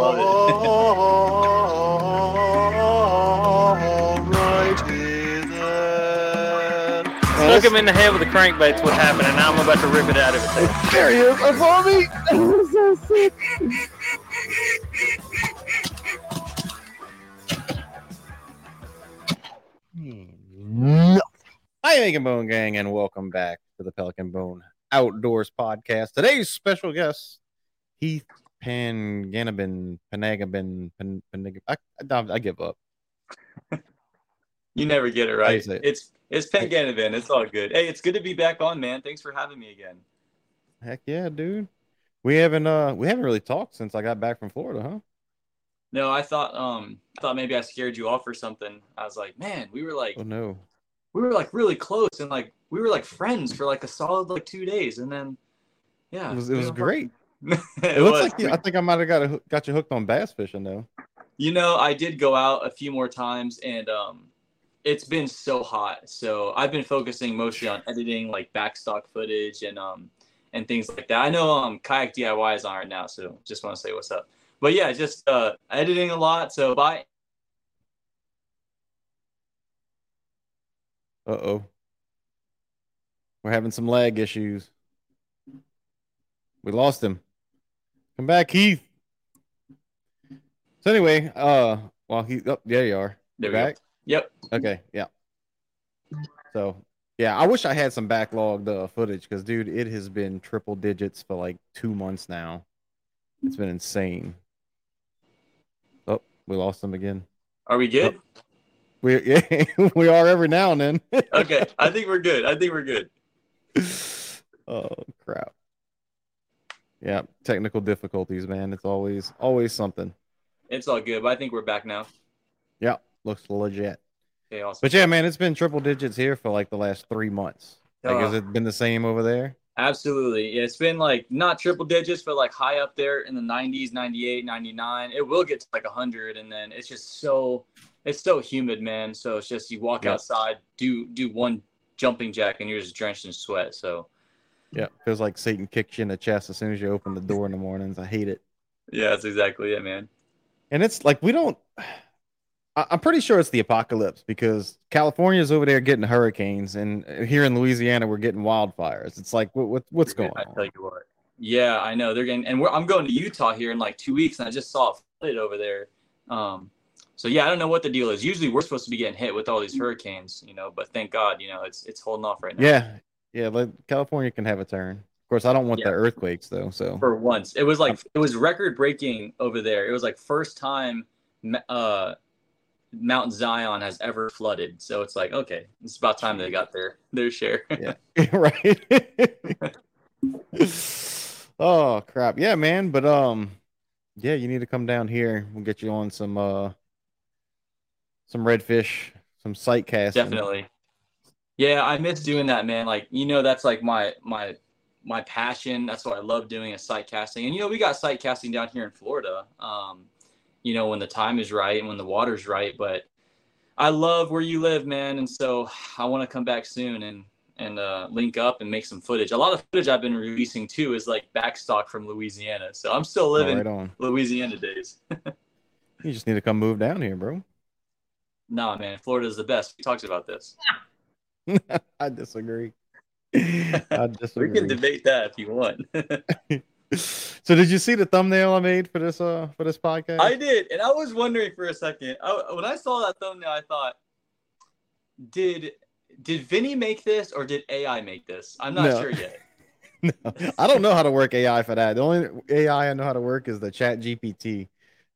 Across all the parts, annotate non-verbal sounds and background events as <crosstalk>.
love it. Alrighty then. Stuck him in the head with a crankbait's what happened, and now I'm about to rip it out of his head. There he is. I saw me. so sick. No. Hi, Making Bone Gang, and welcome back to the Pelican Bone Outdoors Podcast. Today's special guest, Heath Panganabin, Panagabin, Pan, Panag- I, I, I give up. You never get it right. it? It's it's Panganavin. It's all good. Hey, it's good to be back on, man. Thanks for having me again. Heck yeah, dude. We haven't uh we haven't really talked since I got back from Florida, huh? No, I thought um I thought maybe I scared you off or something. I was like, man, we were like Oh no. we were like really close and like we were like friends for like a solid like two days and then yeah It was it was great. It, <laughs> It looks like you, I think I might have got a, got you hooked on bass fishing though. You know, I did go out a few more times and um it's been so hot. So I've been focusing mostly on editing like backstock footage and um and things like that. I know um kayak DIY is on right now, so just want to say what's up. But yeah, just uh editing a lot. So bye Uh oh. We're having some lag issues. We lost him. Come back, Keith. So anyway, uh well he oh, there you are. there back? Yep. Okay, yeah. So yeah, I wish I had some backlogged uh, footage because dude, it has been triple digits for like two months now. It's been insane. Oh, we lost him again. Are we good? We <laughs> yeah, we are every now and then. okay. I think we're good. I think we're good. <laughs> oh crap. Yeah, technical difficulties, man. It's always always something. It's all good, but I think we're back now. Yeah, looks legit. Okay, awesome. But yeah, man, it's been triple digits here for like the last three months. Like, has Uh, it been the same over there? Absolutely. Yeah, it's been like not triple digits, but like high up there in the 90s, 98, 99. It will get to like 100 and then it's just so it's so humid, man. So it's just you walk Yeah. outside, do do one jumping jack and you're just drenched in sweat. So, Yeah, feels like Satan kicks you in the chest as soon as you open the door in the mornings. I hate it. yeah, that's exactly it, man. And it's like we don't. I- I'm pretty sure it's the apocalypse because California's over there getting hurricanes, and here in Louisiana we're getting wildfires. It's like what, what what's going I tell on? you what. Yeah, I know. They're getting and we're, I'm going to Utah here in like 2 weeks and I just saw it flooded over there. Um so yeah, I don't know what the deal is. Usually we're supposed to be getting hit with all these hurricanes, you know, but thank God, you know, it's it's holding off right now. Yeah, yeah. Like California can have a turn. Of course, I don't want Yeah. the earthquakes though. So for once. It was like it was record breaking over there. It was like first time uh Mount Zion has ever flooded. So it's like, okay, it's about time they got their their share. <laughs> Yeah. <laughs> right. <laughs> oh crap! Yeah, man. But um, yeah, you need to come down here. We'll get you on some uh, some redfish, some sight casting. Definitely. Yeah, I miss doing that, man. Like, you know, that's like my my my passion. That's what I love doing is sight casting. And you know, we got sight casting down here in Florida. Um, you know, when the time is right and when the water's right. But I love where you live, man. And so I want to come back soon and and uh, link up and make some footage. A lot of footage I've been releasing too is like backstock from Louisiana. So I'm still living right on. Louisiana days. <laughs> You just need to come move down here, bro. nah, man, Florida's the best. We talked about this. <laughs> I disagree. <laughs> I We can debate that if you want. <laughs> so, did you see the thumbnail I made for this uh for this podcast? I did, and I was wondering for a second. I, when I saw that thumbnail, I thought, did did Vinny make this or did AI make this? I'm not No. sure yet. No, I don't know how to work AI for that. The only AI I know how to work is the Chat GPT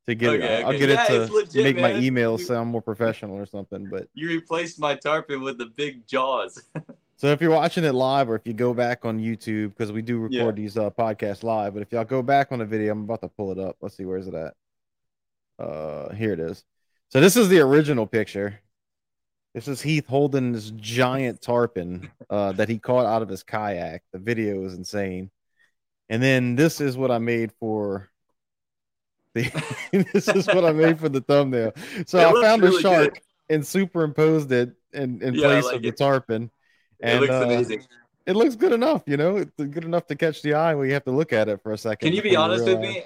to get Okay, it. I'll okay. get Yeah, it to legit, make my man. emails You- sound more professional or something. But You replaced my tarpon with the big jaws. <laughs> so if you're watching it live or if you go back on YouTube because we do record Yeah. these uh, podcasts live, but if y'all go back on the video, I'm about to pull it up. Let's see where's it at. Uh, here it is. So this is the original picture. This is Heath holding this giant tarpon uh, that he caught out of his kayak. The video is insane. And then this is what I made for <laughs> this is what I made for the thumbnail. So <laughs> It I found really a shark and superimposed it in, in Yeah, place like of the it. tarpon. it And looks uh, amazing. it looks good enough, you know, it's good enough to catch the eye where you have to look at it for a second. Can you be honest with me?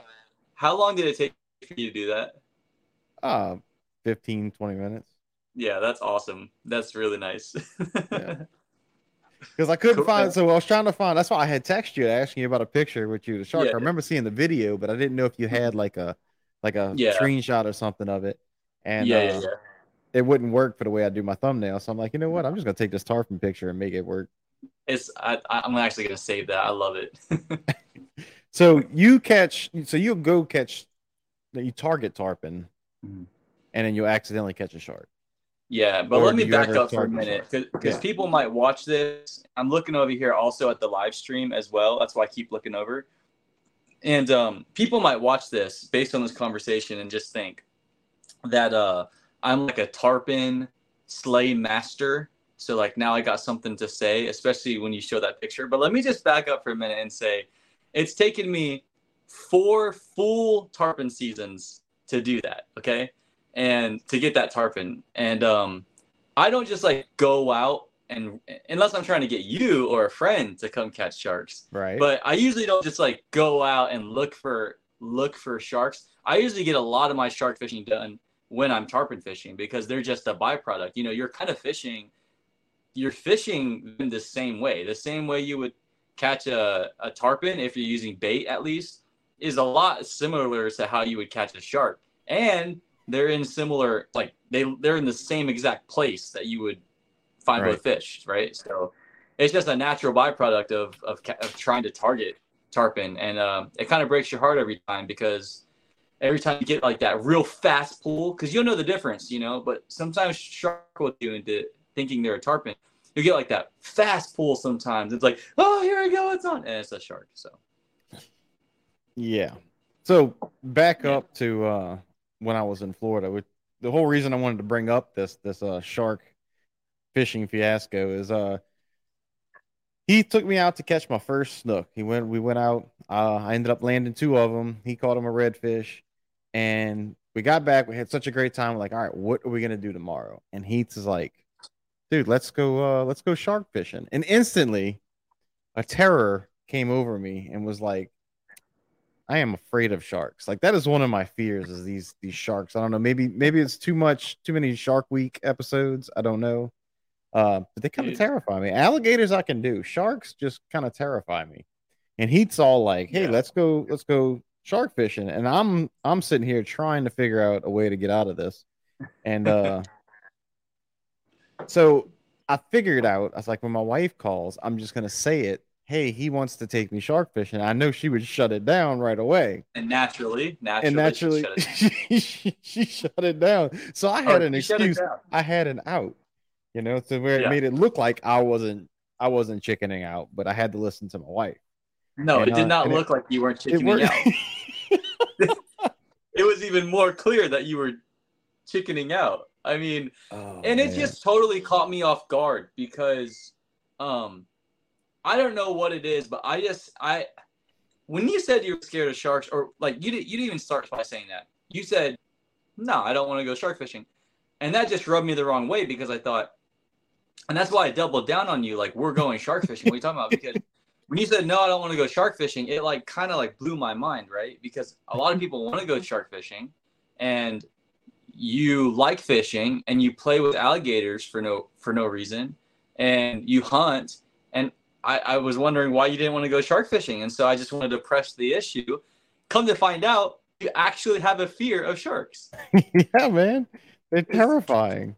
How long did it take for you to do that? Uh 15, 20 minutes. Yeah, that's awesome. That's really nice. Yeah. <laughs> Because I couldn't find, so I was trying to find. That's why I had texted you asking you about a picture with you, the shark. Yeah. I remember seeing the video, but I didn't know if you had like a, like a Yeah. screenshot or something of it, and yeah, uh, yeah, it wouldn't work for the way I do my thumbnail. So I'm like, you know what? I'm just gonna take this tarpon picture and make it work. It's I, I'm actually gonna save that. I love it. <laughs> So you catch, so you'll go catch, you target tarpon, Mhm. and then you'll accidentally catch a shark. Yeah, but Or let me back up for a minute because Yeah. people might watch this. I'm looking over here also at the live stream as well. That's why I keep looking over. And um, people might watch this based on this conversation and just think that uh, I'm like a tarpon slay master. So like now I got something to say, especially when you show that picture. But let me just back up for a minute and say it's taken me four full tarpon seasons to do that. Okay and to get that tarpon. And um, I don't just like go out and unless I'm trying to get you or a friend to come catch sharks. Right. But I usually don't just like go out and look for look for sharks. I usually get a lot of my shark fishing done when I'm tarpon fishing because they're just a byproduct. You know, you're kind of fishing, you're fishing in the same way. The same way you would catch a, a tarpon if you're using bait at least is a lot similar to how you would catch a shark. And they're in similar like they they're in the same exact place that you would find Right. both fish, right? So it's just a natural byproduct of of, of trying to target tarpon, and um, it kind of breaks your heart every time because every time you get like that real fast pull, because you'll know the difference, you know. But sometimes shark will do into thinking they're a tarpon. You get like that fast pull sometimes. It's like, oh, here we go, it's on, and it's a shark. So Yeah. So back Yeah. up to uh when I was in Florida, which the whole reason I wanted to bring up this this uh shark fishing fiasco is uh he took me out to catch my first snook. He went we went out. Uh I ended up landing two of them. He caught him a redfish and we got back. We had such a great time. We're like, all right, what are we gonna do tomorrow? And Heath is like, dude, let's go uh let's go shark fishing. And instantly a terror came over me and was like I am afraid of sharks. Like that is one of my fears is these these sharks. I don't know. Maybe maybe it's too much too many Shark Week episodes. I don't know. Uh, but they kind of terrify me. Alligators I can do. Sharks just kind of terrify me. And Heath's all like, "Hey, Yeah. let's go let's go shark fishing." And I'm I'm sitting here trying to figure out a way to get out of this. And uh <laughs> so I figured out, I was like, when my wife calls, I'm just gonna say it. Hey, he wants to take me shark fishing. I know she would shut it down right away and naturally, naturally, and naturally she shut it- <laughs> she, she, shut it down. So I had an it excuse. I had an out, you know, to where it Yeah. made it look like I wasn't I wasn't chickening out, but I had to listen to my wife. No, And, it did uh, not it- look like you weren't chickening out. It was even more clear that you were chickening out. I mean, Oh, and it man. just totally caught me off guard because um I don't know what it is, but I just I when you said you were scared of sharks or like you didn't you didn't even start by saying that. You said, "No, I don't want to go shark fishing." And that just rubbed me the wrong way because I thought and that's why I doubled down on you like we're going shark fishing. What are you talking about? Because when you said no, I don't want to go shark fishing, it like kind of like blew my mind, right? Because a lot of people want to go shark fishing and you like fishing and you play with alligators for no for no reason and you hunt I, I was wondering why you didn't want to go shark fishing and so I just wanted to press the issue. Come to find out, you actually have a fear of sharks. <laughs> yeah, man, they're terrifying.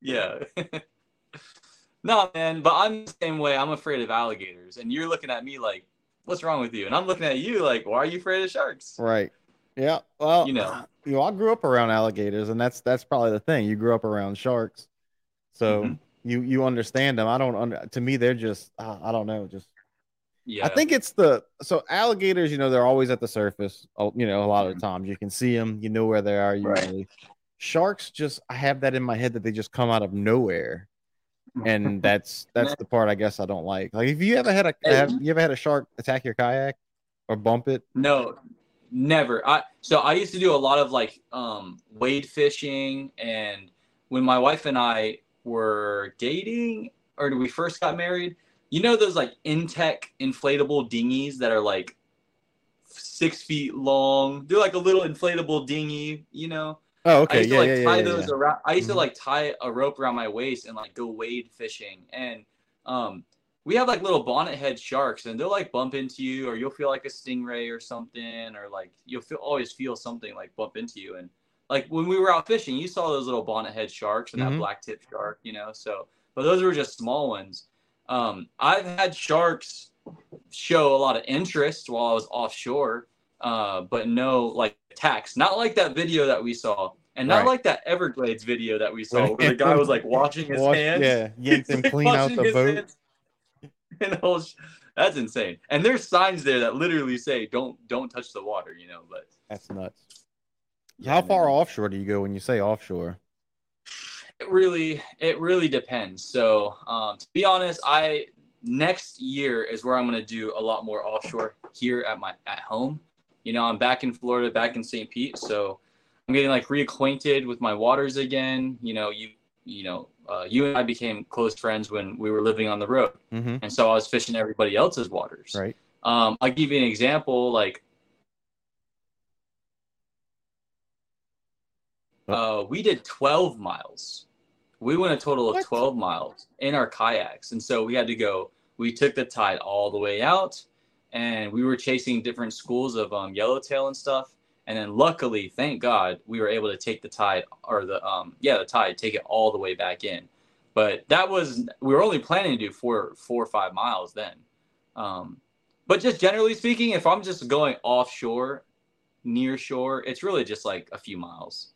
Yeah. <laughs> no, man, but I'm the same way. I'm afraid of alligators, and you're looking at me like, "What's wrong with you?" And I'm looking at you like, "Why are you afraid of sharks?" Right. Yeah. Well, You know. <sighs> you know, I grew up around alligators, and that's that's probably the thing. You grew up around sharks, so Mhm. You you understand them. I don't. Under, to me, they're just uh, I don't know, just Yeah. I think it's the so alligators. You know, they're always at the surface. You know, a lot of the times you can see them. You know where they are Right. Sharks just I have that in my head that they just come out of nowhere, and <laughs> that's that's the part I guess I don't like. Like, if you ever had a have you ever had a shark attack your kayak or bump it? No, never. I so I used to do a lot of like um wade fishing and when my wife and I were dating or we first got married, you know those like Intex inflatable dinghies that are like six feet long. They're like a little inflatable dinghy, you know. Oh, I okay. used Yeah, to like yeah, yeah, tie yeah, those around. I used Mhm. to like tie a rope around my waist and like go wade fishing. And um, we have like little bonnet head sharks, and they'll like bump into you, or you'll feel like a stingray or something, or like you'll feel always feel something like bump into you. And like when we were out fishing, you saw those little bonnet head sharks and Mhm. that black tip shark, you know. So, but those were just small ones. Um, I've had sharks show a lot of interest while I was offshore, uh, but no like attacks. Not like that video that we saw, and not Right. like that Everglades video that we saw, where the guy was like <laughs> washing his Wash- hands. Yeah, yanked him <laughs> clean out the boat. <laughs> And the whole sh- that's insane. And there's signs there that literally say don't don't touch the water, you know. But That's nuts. How far man. offshore do you go when you say offshore? it really it really depends. So um, to be honest, I next year is where I'm going to do a lot more offshore here at my at home. You know, I'm back in Florida, back in St. Pete, so I'm getting like reacquainted with my waters again. You know, you you know, uh, you and I became close friends when we were living on the road, Mm-hmm. and so I was fishing everybody else's waters. Right. Um, I'll give you an example. Like, uh, we did 12 miles. We went a total of What? 12 miles in our kayaks. And so we had to go, we took the tide all the way out and we were chasing different schools of um, yellowtail and stuff. And then luckily, thank God, we were able to take the tide or the, um, yeah, the tide, take it all the way back in. But that was, we were only planning to do four, four or five miles then. Um, but just generally speaking, if I'm just going offshore, near shore, it's really just like a few miles.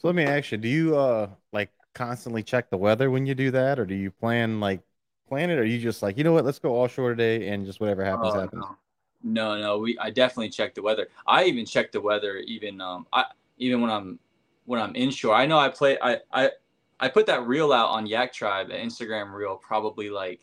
So let me ask you: Do you uh like constantly check the weather when you do that, or do you plan like plan it, or you just like you know what, let's go offshore today and just whatever happens Oh, happens? no. no, no. We I definitely check the weather. I even check the weather even um I even when I'm when I'm inshore. I know I play I I I put that reel out on Yak Tribe, an Instagram reel, probably like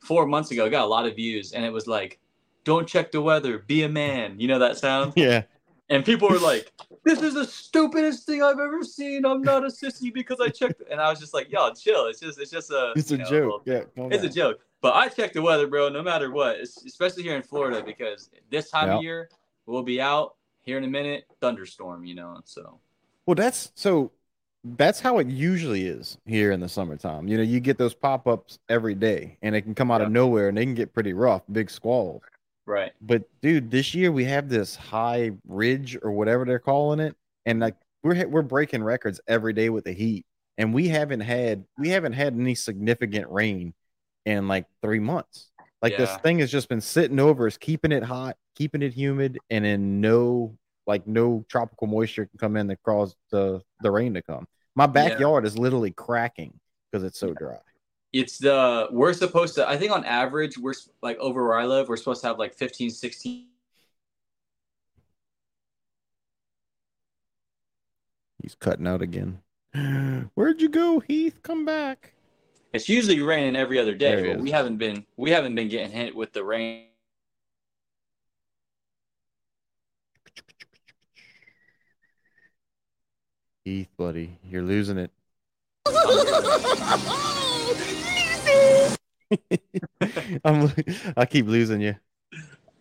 four months ago. It got a lot of views, and it was like, "Don't check the weather, be a man." You know that sound? <laughs> Yeah, And people were like, <laughs> "This is the stupidest thing I've ever seen. I'm not a sissy because I checked." And I was just like, "Y'all chill. It's just it's just a it's a know, joke. little- yeah, calm it's a joke. But I check the weather, bro, no matter what, es- especially here in Florida, because this time Yeah. of year we'll be out here in a minute, thunderstorm, you know. So Well, that's so. That's how it usually is here in the summertime. You know, you get those pop ups every day, and it can come out of nowhere, and they can get pretty rough, big squalls. Right, But dude, this year we have this high ridge or whatever they're calling it, and like we're we're breaking records every day with the heat, and we haven't had we haven't had any significant rain in like three months. Like this thing has just been sitting over is keeping it hot, keeping it humid, and in no like no tropical moisture can come in that cause the the rain to come. My backyard is literally cracking because it's so dry. It's the we're supposed to. I think on average, we're like over where I live, we're supposed to have like 15, 16. He's cutting out again. <gasps> Where'd you go, Heath? Come back. It's usually raining every other day, but is. we haven't been we haven't been getting hit with the rain. Heath, buddy, you're losing it. <laughs> <laughs> I'm, I keep losing you.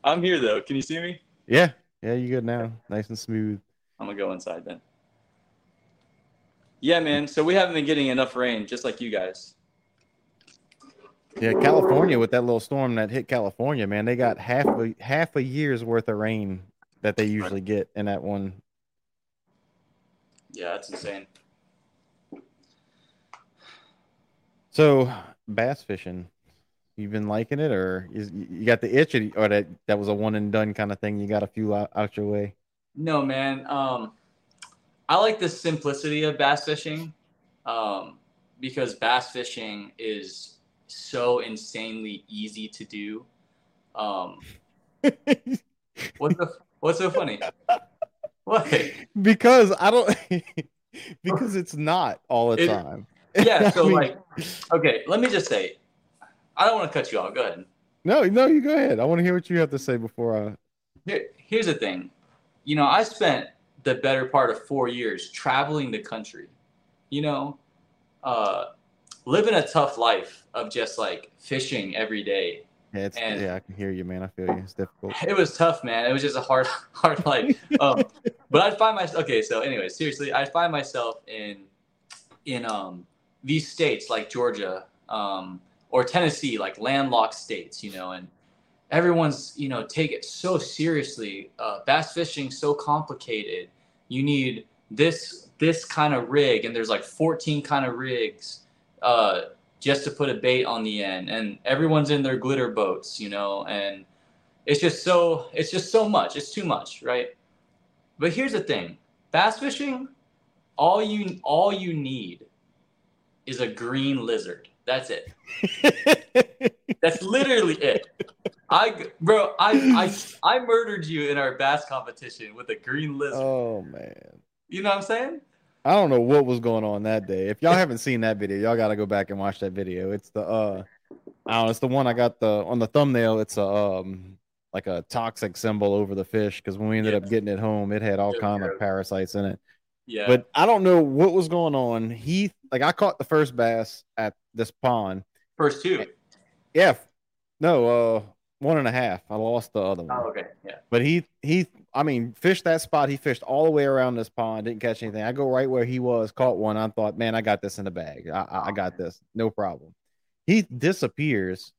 I'm here though. Can you see me? Yeah, yeah, you good now. Nice and smooth. I'm gonna go inside then. Yeah, man. So we haven't been getting enough rain, just like you guys. Yeah, California with that little storm that hit California, man, they got half a half a year's worth of rain that they usually get in that one. Yeah, that's insane. So bass fishing, you've been liking it, or is, you got the itch, or, or that that was a one and done kind of thing? You got a few out, out your way. No, man. Um, I like the simplicity of bass fishing, um, because bass fishing is so insanely easy to do. Um, <laughs> what's the what's so funny? What? because I don't <laughs> because it's not all the It- time. Yeah. <laughs> So I mean, like, okay. Let me just say, I don't want to cut you off. Go ahead. no, no, you go ahead. I want to hear what you have to say before I. Here, here's the thing. You know, I spent the better part of four years traveling the country, you know, uh, living a tough life of just like fishing every day Yeah, it's, And- yeah, I can hear you, man. I feel you. It's difficult. <laughs> it was tough, man. It was just a hard, <laughs> hard life. Um, but I'd find myself. Okay, so anyway, seriously, I'd find myself in, in um these states like Georgia, um, or Tennessee, like landlocked states, you know, and everyone's you know take it so seriously. Uh, bass fishing so complicated. You need this this kind of rig, and there's like 14 kind of rigs. Uh, just to put a bait on the end and everyone's in their glitter boats you know and it's just so it's just so much it's too much right but here's the thing bass fishing all you all you need is a green lizard that's it <laughs> that's literally it i bro i i i murdered you in our bass competition with a green lizard oh man. you know what i'm saying I don't know what was going on that day. If y'all haven't seen that video, y'all got to go back and watch that video. It's the uh, I don't know, it's the one I got the on the thumbnail. It's a um, like a toxic symbol over the fish because when we ended Yeah. up getting it home, it had all Yeah, kind of parasites in it. Yeah But I don't know what was going on. He like I caught the first bass at this pond. first two Yeah, no, uh, one and a half. I lost the other one. oh okay yeah But he he I mean fished that spot. He fished all the way around this pond, didn't catch anything. I go right where he was, caught one. I thought, man, I got this in the bag. I, I, I got this, no problem. He disappears,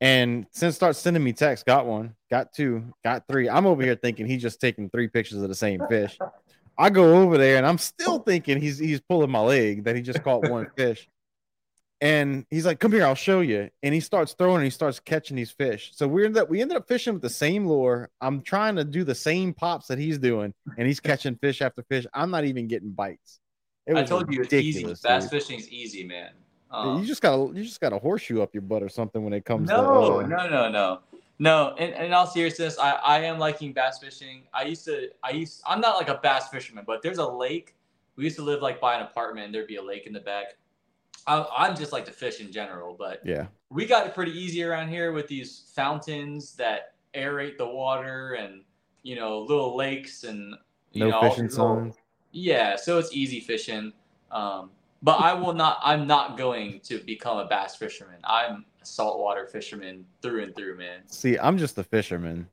and since starts sending me texts. Got one, got two, got three. I'm over here thinking he's just taking three pictures of the same fish. <laughs> I go over there and I'm still thinking he's he's pulling my leg that he just caught one <laughs> fish. And he's like, "Come here, I'll show you." And he starts throwing, and he starts catching these fish. So we ended up we ended up fishing with the same lure. I'm trying to do the same pops that he's doing, and he's catching fish after fish. I'm not even getting bites. It i told you it's easy ridiculous, bass dude. fishing's easy man you Um, just gotta you just got a horseshoe up your butt or something when it comes no, to uh, no, no, no, no. In, in all seriousness, I, I am liking bass fishing. I used to, I used, I'm not like a bass fisherman, but there's a lake. We used to live like by an apartment, and there'd be a lake in the back. I, I'm just like to fish in general, but yeah. we got it pretty easy around here with these fountains that aerate the water, and you know, little lakes, and you No know, fishing zones. yeah, so it's easy fishing. Um, but I will not. I'm not going to become a bass fisherman. I'm saltwater fisherman through and through, man. See, I'm just a fisherman.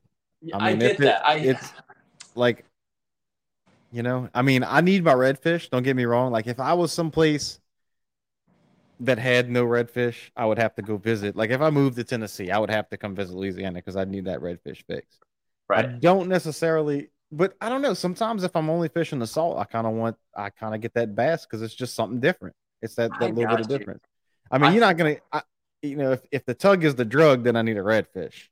I, mean, get if it- that. I it's like you know i mean i need my redfish don't get me wrong. Like if i was someplace that had no redfish i would have to go visit. Like if i moved to tennessee i would have to come visit louisiana because i need that redfish fix i don't necessarily but i don't know. Sometimes if i'm only fishing the salt i kind of want i kind of get that bass because it's just something different. It's that, I that little bit of difference. I mean I- you're not gonna I, you know if, if the tug is the drug then i need a redfish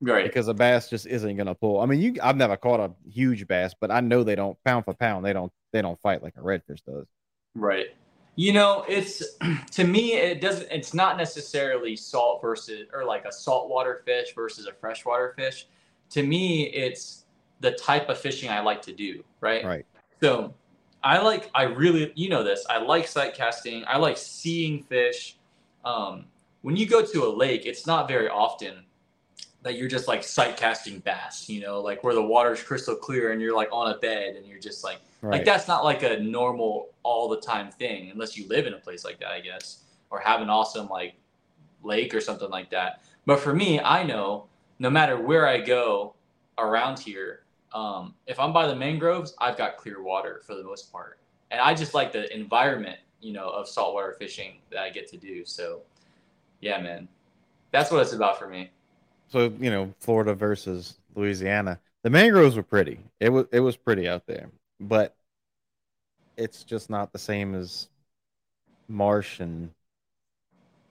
Right. because a bass just isn't gonna pull. I mean, you I've never caught a huge bass, but I know they don't pound for pound. They don't they don't fight like a redfish does. Right. You know, it's <clears throat> to me it doesn't it's not necessarily salt versus or like a saltwater fish versus a freshwater fish. To me, it's the type of fishing I like to do, right? Right. So I like I really you know this. I like sight casting. I like seeing fish. Um, when you go to a lake, it's not very often that you're just like sight casting bass, you know, like where the water's crystal clear and you're like on a bed and you're just like Right. like that's not like a normal all the time thing unless you live in a place like that, I guess, or have an awesome like lake or something like that. But for me, I know no matter where I go around here, um, if I'm by the mangroves, I've got clear water for the most part, and I just like the environment, you know, of saltwater fishing that I get to do. So, yeah, man, that's what it's about for me. so you know, Florida versus Louisiana. The mangroves were pretty. It was it was pretty out there, but it's just not the same as marsh and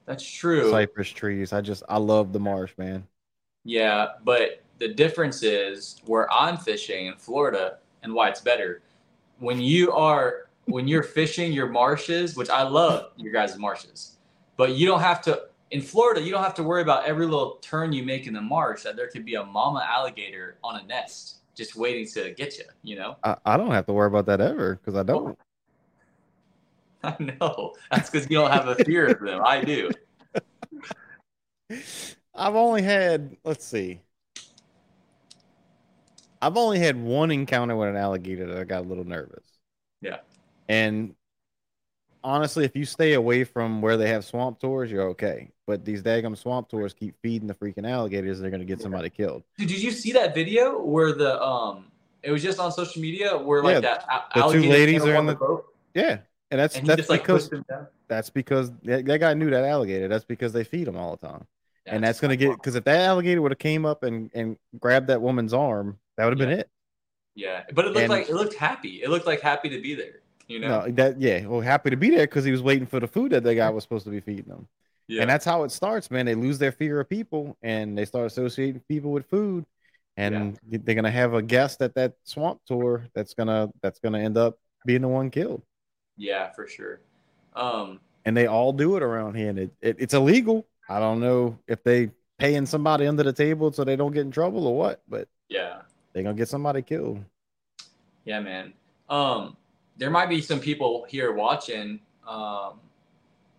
That's true. cypress trees. I just I love the marsh, man. Yeah, but the difference is where I'm fishing in Florida and why it's better. When you are when you're fishing your marshes, which I love your guys' marshes, but you don't have to in Florida, you don't have to worry about every little turn you make in the marsh that there could be a mama alligator on a nest just waiting to get you, you know? I, I don't have to worry about that ever because I don't. <laughs> I know. That's because you don't have a fear of them. I do. <laughs> I've only had, let's see. I've only had one encounter with an alligator that I got a little nervous. Yeah. And honestly, if you stay away from where they have swamp tours, you're okay. But these daggum swamp tours keep feeding the freaking alligators, they're gonna get somebody killed. Dude, did you see that video where the um? It was just on social media where like Yeah, that the two ladies are in on the- boat Yeah, and that's and that's just like because down. that's because that, that guy knew that alligator. That's because they feed them all the time, and that's gonna get because if that alligator would have came up and and grabbed that woman's arm, that would have been it. Yeah, but it looked And- like it looked happy. It looked like happy to be there. You know. No, that yeah, well, happy to be there because he was waiting for the food that the guy was supposed to be feeding them. yeah. And that's how it starts, man. They lose their fear of people and they start associating people with food. And they're gonna have a guest at that swamp tour that's gonna that's gonna end up being the one killed. yeah, for sure. Um. And they all do it around here, and it, it it's illegal. I don't know if they paying somebody under the table so they don't get in trouble or what, but Yeah. they're gonna get somebody killed. Yeah, man. Um, there might be some people here watching, um,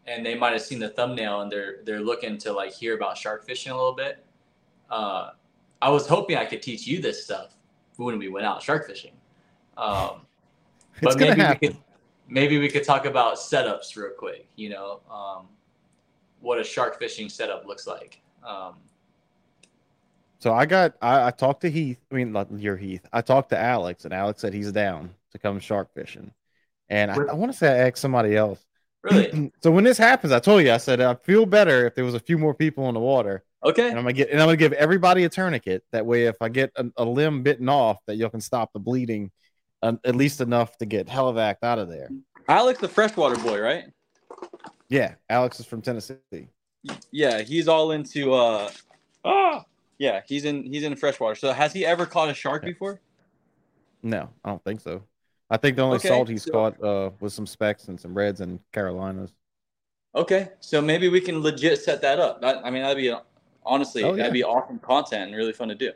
and they might have seen the thumbnail and they're they're looking to like hear about shark fishing a little bit. Uh, I was hoping I could teach you this stuff when we went out shark fishing. Um, <laughs> but maybe happen. we could maybe we could talk about setups real quick. You know, um, what a shark fishing setup looks like. Um, So I got I, I talked to Heath. I mean, not your Heath. I talked to Alex, and Alex said he's down to come shark fishing. And I, I want to say I asked somebody else. really? <clears throat> so when this happens, I told you I said I'd feel better if there was a few more people in the water, Okay. and I'm gonna get and I'm gonna give everybody a tourniquet. That way, if I get a, a limb bitten off, that y'all can stop the bleeding, um, at least enough to get Helivac out of there. Alex, the freshwater boy, right? Yeah, Alex is from Tennessee. Yeah, he's all into. uh Ah, yeah, he's in. He's in freshwater. So has he ever caught a shark before? No, I don't think so. I think the only Okay, salt he's so- caught uh, was some specks and some reds and Carolinas. Okay, so maybe we can legit set that up. That, I mean, that'd be honestly, Oh, yeah. that'd be awesome content and really fun to do.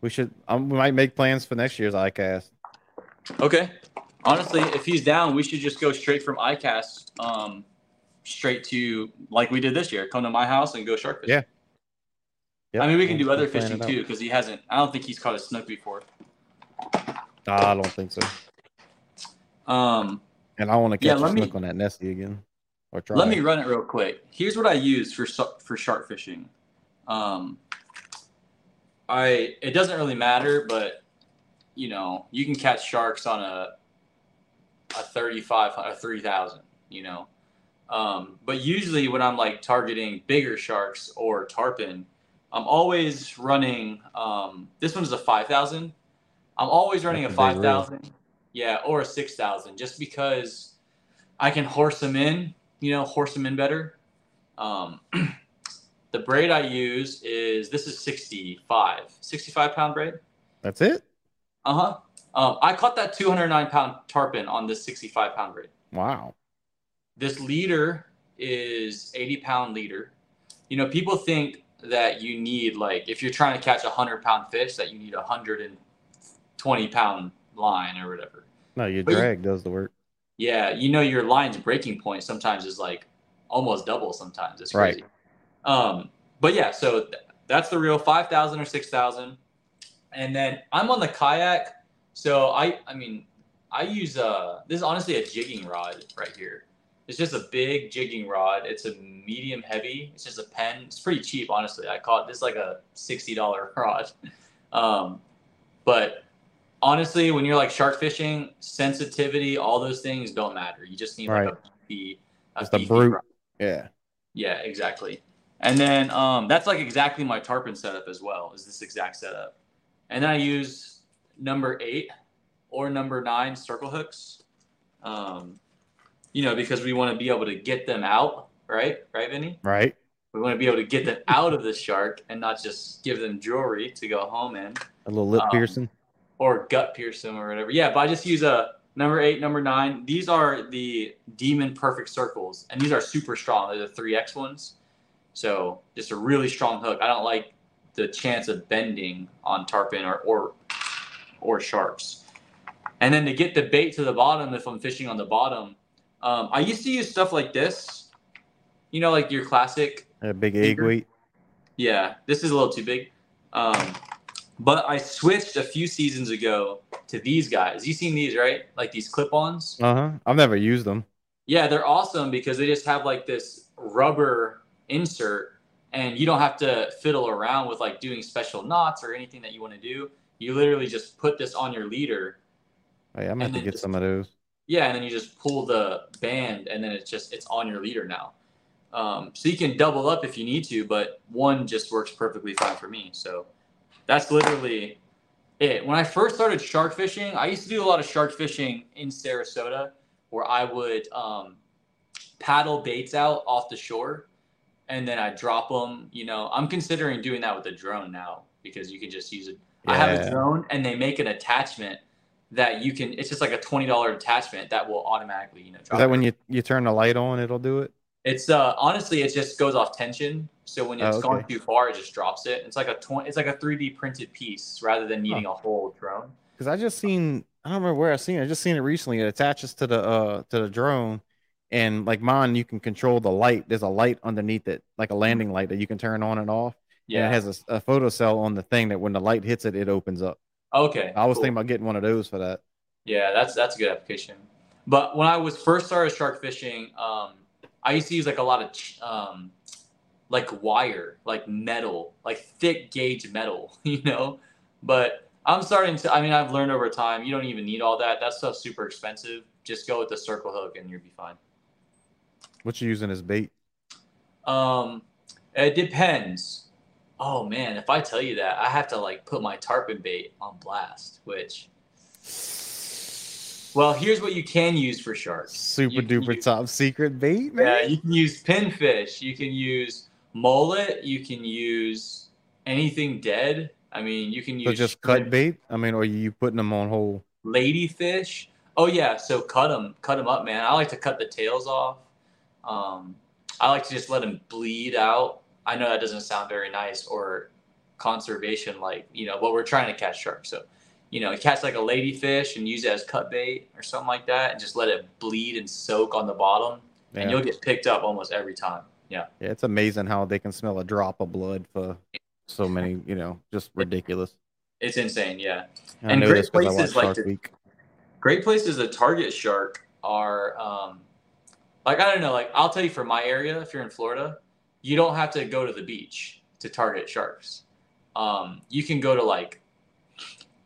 We should. Um, we might make plans for next year's ICAST. Okay. Honestly, if he's down, we should just go straight from ICAST, um, straight to like we did this year. Come to my house and go shark fishing. Yeah. Yep, I mean, we can do other fishing too because he hasn't. I don't think he's caught a snook before. I don't think so. Um, And I want to Yeah, catch let a me- snook on that Nessie again. Or try. let me run it real quick. Here's what I use for for shark fishing. Um, I it doesn't really matter, but you know you can catch sharks on a a thirty five a three thousand. You know, um, but usually when I'm like targeting bigger sharks or tarpon, I'm always running. Um, this one is a five thousand. I'm always running That's a five thousand, yeah, or a six thousand, just because I can horse them in. You know, horse them in better. Um, <clears throat> the braid I use is this is 65, 65 pound braid. That's it. Uh huh. Um, I caught that 209 pound tarpon on this 65 pound braid. Wow. This leader is 80 pound leader. You know, people think that you need like if you're trying to catch a hundred pound fish that you need a hundred and twenty pound line or whatever. No, your But you- drag does the work. Yeah, you know your line's breaking point sometimes is like almost double. Sometimes it's Right. crazy. Um, but yeah, so th- that's the real five thousand or six thousand, and then I'm on the kayak. So I, I mean, I use uh this is honestly a jigging rod right here. It's just a big jigging rod. It's a medium heavy. It's just a Penn. It's pretty cheap, honestly. I caught this is like a sixty dollar <laughs> rod. Um, but honestly, when you're like shark fishing, sensitivity, all those things don't matter. You just need like Right. a beefy, a Just a brute. rod. Yeah. Yeah, exactly. And then um, that's like exactly my tarpon setup as well. Is this exact setup? And then I use number eight or number nine circle hooks. Um, you know, because we want to be able to get them out, right? Right, Vinny? Right. We want to be able to get them out of the shark and not just give them jewelry to go home in A little lip Um, piercing. Or gut pierce them or whatever. Yeah, but I just use a number eight, number nine. These are the Demon Perfect Circles, and these are super strong. They're the three X ones, so just a really strong hook. I don't like the chance of bending on tarpon or or or sharks. And then to get the bait to the bottom, if I'm fishing on the bottom, um, I used to use stuff like this. You know, like your classic A big egg weight. yeah, this is a little too big. Um, But I switched a few seasons ago to these guys. You seen these, right? Like these clip-ons. Uh huh. I've never used them. Yeah, they're awesome because they just have like this rubber insert and you don't have to fiddle around with like doing special knots or anything that you want to do. You literally just put this on your leader. Yeah, I'm gonna have And to then get just- some of those. Yeah, and then you just pull the band and then it's just it's on your leader now. Um, so you can double up if you need to, but one just works perfectly fine for me. So that's literally it. When I first started shark fishing, I used to do a lot of shark fishing in Sarasota where I would um, paddle baits out off the shore and then I drop them. You know, I'm considering doing that with a drone now because you can just use it. I have a drone and they make an attachment that you can. It's just like a twenty dollar attachment that will automatically, you know, drop. Is that it. when you you turn the light on, it'll do it? It's uh honestly, it just goes off tension. So when Oh, it's gone too far, it just drops it. It's like a twenty. It's like a three D printed piece rather than needing a whole drone. Because I just seen I don't remember where I seen it. I just seen it recently. It attaches to the uh to the drone, and like mine, you can control the light. There's a light underneath it, like a landing light that you can turn on and off. Yeah. And it has a, a photo cell on the thing that when the light hits it, it opens up. okay. I was cool. thinking about getting one of those for that. Yeah, that's that's a good application. But when I was first started shark fishing, um, I used to use like a lot of um, like wire, like metal, like thick gauge metal, <laughs> you know. But I'm starting to. I mean, I've learned over time. You don't even need all that. That stuff's super expensive. Just go with the circle hook, and you'll be fine. What you using as bait? Um, it depends. Oh man, if I tell you that, I have to like put my tarpon bait on blast. Which, well, here's what you can use for sharks. Super duper use- top secret bait, man. Yeah, you can use pinfish. You can use mullet. You can use anything dead. I mean, you can so use just cut bait. I mean, or you putting them on whole? ladyfish. Oh yeah, so cut them, cut them up, man. I like to cut the tails off. Um, I like to just let them bleed out. I know that doesn't sound very nice or conservation like, you know, but we're trying to catch sharks. So, you know, catch like a ladyfish and use it as cut bait or something like that, and just let it bleed and soak on the bottom, and you'll get picked up almost every time. Yeah. Yeah, it's amazing how they can smell a drop of blood for so many. You know, just ridiculous. It's insane, yeah. I And great this 'cause I places like to-. Great places to target shark are um, like I don't know, like I'll tell you for my area, if you're in Florida, you don't have to go to the beach to target sharks. Um, you can go to like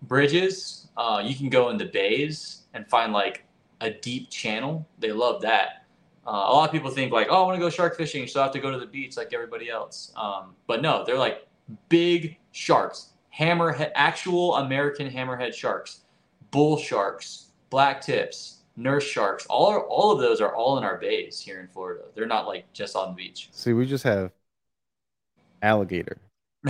bridges, uh, you can go into bays and find like a deep channel. They love that. Uh, a lot of people think like, oh, I want to go shark fishing, so I have to go to the beach like everybody else. Um, but no, they're like big sharks, hammerhead, actual American hammerhead sharks, bull sharks, black tips, nurse sharks. All all of those are all in our bays here in Florida. They're not like just on the beach. See, we just have alligator.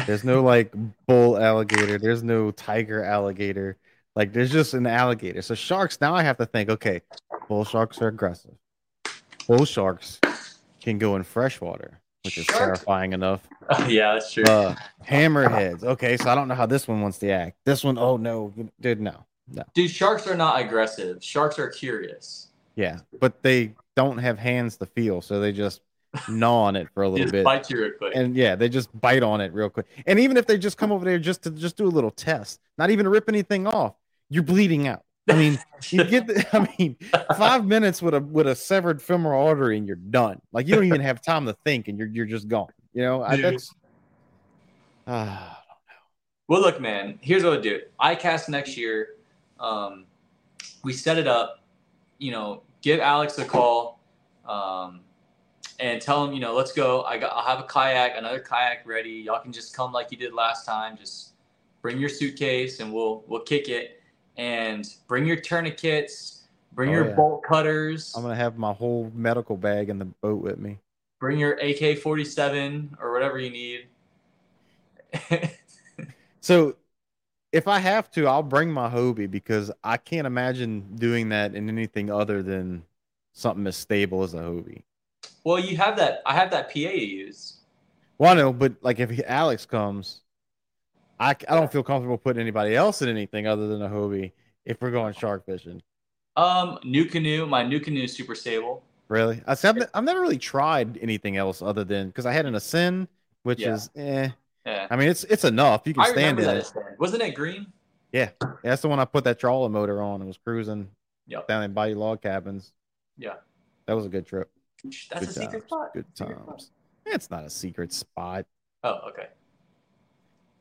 There's no like bull alligator. There's no tiger alligator. Like there's just an alligator. So sharks. Now I have to think. Okay, bull sharks are aggressive. Bull sharks can go in freshwater, which is Shark- terrifying enough. <laughs> yeah, that's true. Uh, hammerheads. Okay, so I don't know how this one wants to act. This one, oh no, dude, no, no. Dude, sharks are not aggressive. Sharks are curious. Yeah, but they don't have hands to feel, so they just gnaw on it for a <laughs> little bit. bite you real quick. and yeah, they just bite on it real quick. And even if they just come over there just to just do a little test, not even rip anything off, you're bleeding out. I mean, you get the, <laughs> I mean, five minutes with a with a severed femoral artery and you're done. Like you don't even have time to think and you're you're just gone. You know, I, that's <sighs> ah, Well, look, man. Here's what I do. ICAST next year. Um, we set it up. You know, give Alex a call, um, and tell them, you know, let's go. I got. I'll have a kayak, another kayak ready. Y'all can just come like you did last time. Just bring your suitcase, and we'll we'll kick it. And bring your tourniquets. Bring Oh, your yeah. bolt cutters. I'm gonna have my whole medical bag in the boat with me. bring your AK forty seven or whatever you need. <laughs> So if I have to, I'll bring my Hobie because I can't imagine doing that in anything other than something as stable as a Hobie. Well, you have that. I have that PA to use. Well, I know, but like if he- Alex comes, I, I don't feel comfortable putting anybody else in anything other than a Hobie if we're going shark fishing. Um, new canoe. My new canoe is super stable. Really, I said I've, I've never really tried anything else other than because I had an Ascend, which Yeah. is eh, Yeah. I mean, it's it's enough. You can I stand remember in that it. Wasn't it green? Yeah, that's the one I put that trolling motor on and was cruising Yep. down in Bayou Log Cabins. Yeah. That was a good trip. That's good a secret spot. Good Secret spot. times. It's not a secret spot. Oh, okay.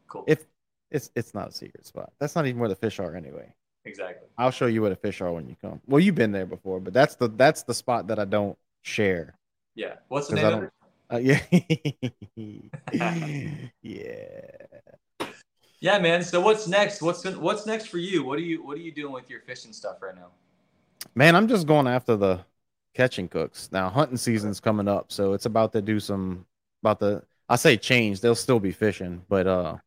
Cool. If it's it's not a secret spot. That's not even where the fish are anyway. exactly. I'll show you where the fish are when you come. Well, you've been there before, but that's the that's the spot that I don't share. Yeah. What's the name of it? Uh, yeah. <laughs> <laughs> yeah. Yeah, man. So what's next? What's what's next for you? What are you what are you doing with your fishing stuff right now? Man, I'm just going after the catching cooks. Now hunting season's coming up, so it's about to do some about the I say change. They'll still be fishing, but uh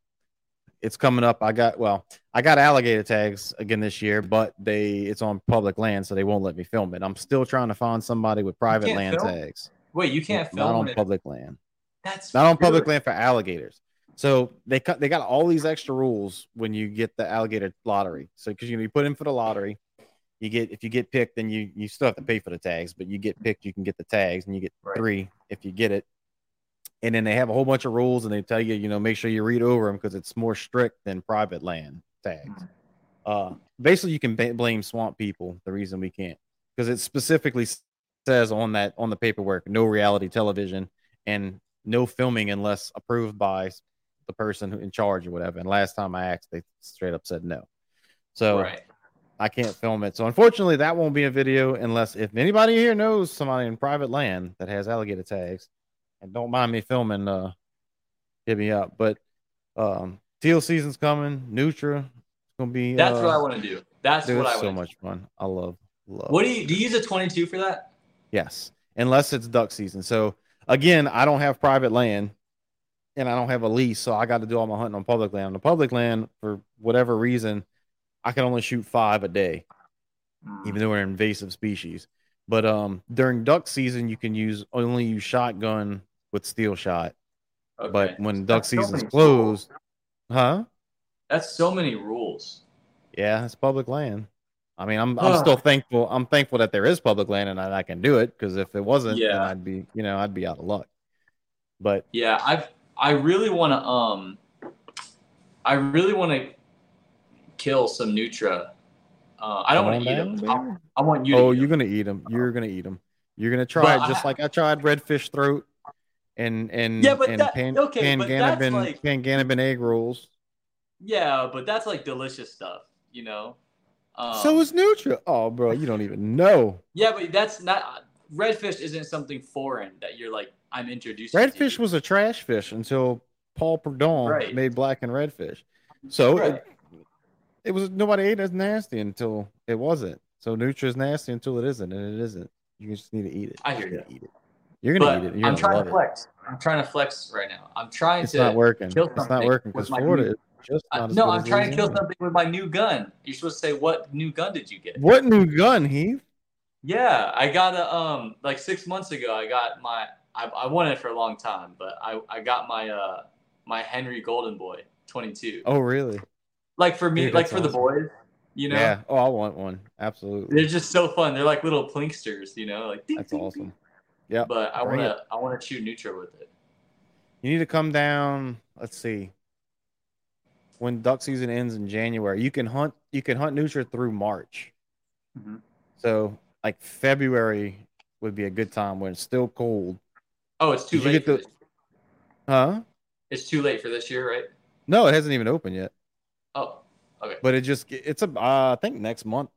it's coming up. I got well, I got alligator tags again this year, but they it's on public land, so they won't let me film it. I'm still trying to find somebody with private land film? tags. Wait, you can't not film on it. public land. That's Not on public weird. land for alligators. So they cut they got all these extra rules when you get the alligator lottery. So because you know you put in for the lottery, you get if you get picked, then you you still have to pay for the tags, but you get picked, you can get the tags, and you get Right. three if you get it. And then they have a whole bunch of rules, and they tell you, you know, make sure you read over them because it's more strict than private land tags. Mhm. Uh, basically, you can ba- blame swamp people. The reason we can't because it specifically says on that on the paperwork, no reality television and no filming unless approved by the person in charge or whatever. And last time I asked, they straight up said no. So Right. I can't film it. So unfortunately, that won't be a video unless if anybody here knows somebody in private land that has alligator tags, and don't mind me filming, uh, hit me up. But um, teal season's coming. nutria, it's gonna be. That's uh, what I want to do. That's Dude, what I so much fun. I love love. What do you do? You use a 22 for that? Yes, unless it's duck season. So again, I don't have private land, and I don't have a lease, so I got to do all my hunting on public land. On the public land, for whatever reason, I can only shoot five a day, Mm. even though we're an invasive species. But um, during duck season, you can use only use shotgun with steel shot. Okay. But when duck That's so season's many closed, rules. huh? That's so many rules. Yeah, it's public land. I mean, I'm I'm still thankful. I'm thankful that there is public land and that I can do it because if it wasn't, then Yeah. I'd be, you know, I'd be out of luck. But Yeah, I've I really want to um I really want to kill some nutria. Uh, I don't want to eat them. I. I want you. Oh, to eat you're gonna eat them. You're gonna eat them. You're gonna try But it just I- like I tried redfish throat and and Yeah, but and that- pan, okay, but that's panganabin like- panganabin egg rolls. Yeah, but that's like delicious stuff, you know. Um, so is nutria. Oh, bro, you don't even know. yeah, but that's not redfish. Isn't something foreign that you're like I'm introducing. to Redfish you. was a trash fish until Paul Prudhomme Right. made blackened redfish. So Right. it, it was nobody ate as nasty until it wasn't. So nutria is nasty until it isn't, and it isn't. You just need to eat it. I hear you. Eat it. You're gonna But eat it. You're I'm trying to it. flex. I'm trying to flex right now. I'm trying It's to not working. kill It's not something working because my Florida new- is just not as no, I'm trying to kill something with my new gun. You're supposed to say what new gun did you get? What new gun, Heath? Yeah, I got a um like six months ago. I got my I, I wanted it for a long time, but I I got my uh my Henry Golden Boy 22. Oh, really? Like for me, Dude, like for the boys, you know. Yeah. Oh, I want one. Absolutely. They're just so fun. They're like little plinksters, you know, like ding, That's ding, awesome. ding. Yeah. But I wanna I wanna shoot nutria with it. You need to come down. Let's see. When duck season ends in January, you can hunt. You can hunt nutria through March. Mhm. So, like February would be a good time when it's still cold. Oh, it's too late. the-. Huh? It's too late for this year, right? No, it hasn't even opened yet. Oh, okay. But it just it's a uh, I think next month.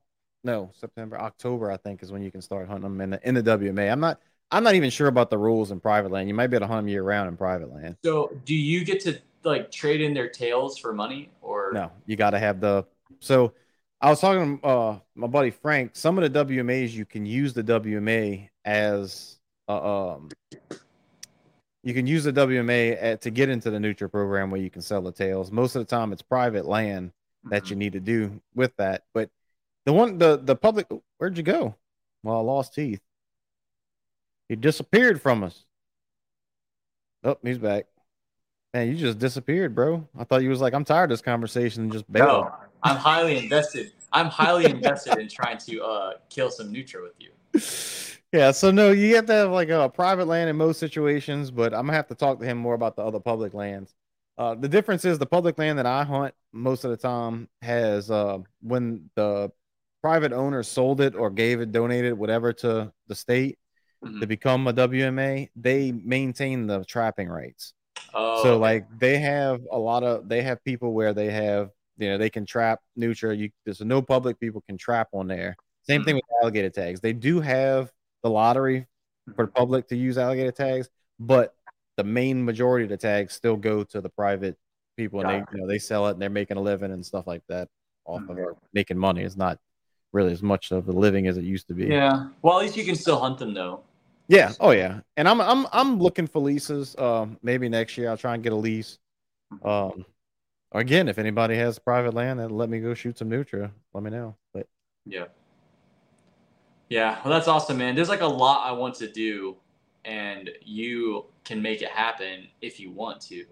No, September, October. I think is when you can start hunting them in the in the WMA. I'm not. I'm not even sure about the rules in private land. You might be able to hunt them year round in private land. So, do you get to like trade in their tails for money, or No, you got to have the. So, I was talking to uh, my buddy Frank. Some of the WMAs you can use the WMA as uh, um. You can use the WMA at, to get into the nutria program where you can sell the tails. Most of the time, it's private land that you need to do with that. But the one, the the public, where'd you go? Well, I lost Heath. He disappeared from us. Oh, he's back. Man, you just disappeared, bro. I thought you was like, I'm tired of this conversation and just bailed. No, I'm highly invested. I'm highly invested in trying to uh, kill some nutria with you. <laughs> Yeah, so no, you have to have like a private land in most situations, but I'm gonna have to talk to him more about the other public lands. Uh, the difference is the public land that I hunt most of the time has uh, when the private owner sold it or gave it, donated whatever to the state Mhm. to become a WMA, they maintain the trapping rights. Oh, so okay. like they have a lot of they have people where they have you know they can trap nutria. You there's no public people can trap on there. Same thing with alligator tags. They do have the lottery for the public to use alligator tags, but the main majority of the tags still go to the private people and Got they you know they sell it and they're making a living and stuff like that off of Mhm. it, making money. It's not really as much of a living as it used to be. Yeah. Well, at least you can still hunt them though. Yeah. Oh yeah. And I'm I'm I'm looking for leases. Um, maybe next year I'll try and get a lease. Um, again, if anybody has private land and let me go shoot some nutria, let me know. But Yeah. Yeah. Well, that's awesome, man. There's like a lot I want to do, and you can make it happen if you want to.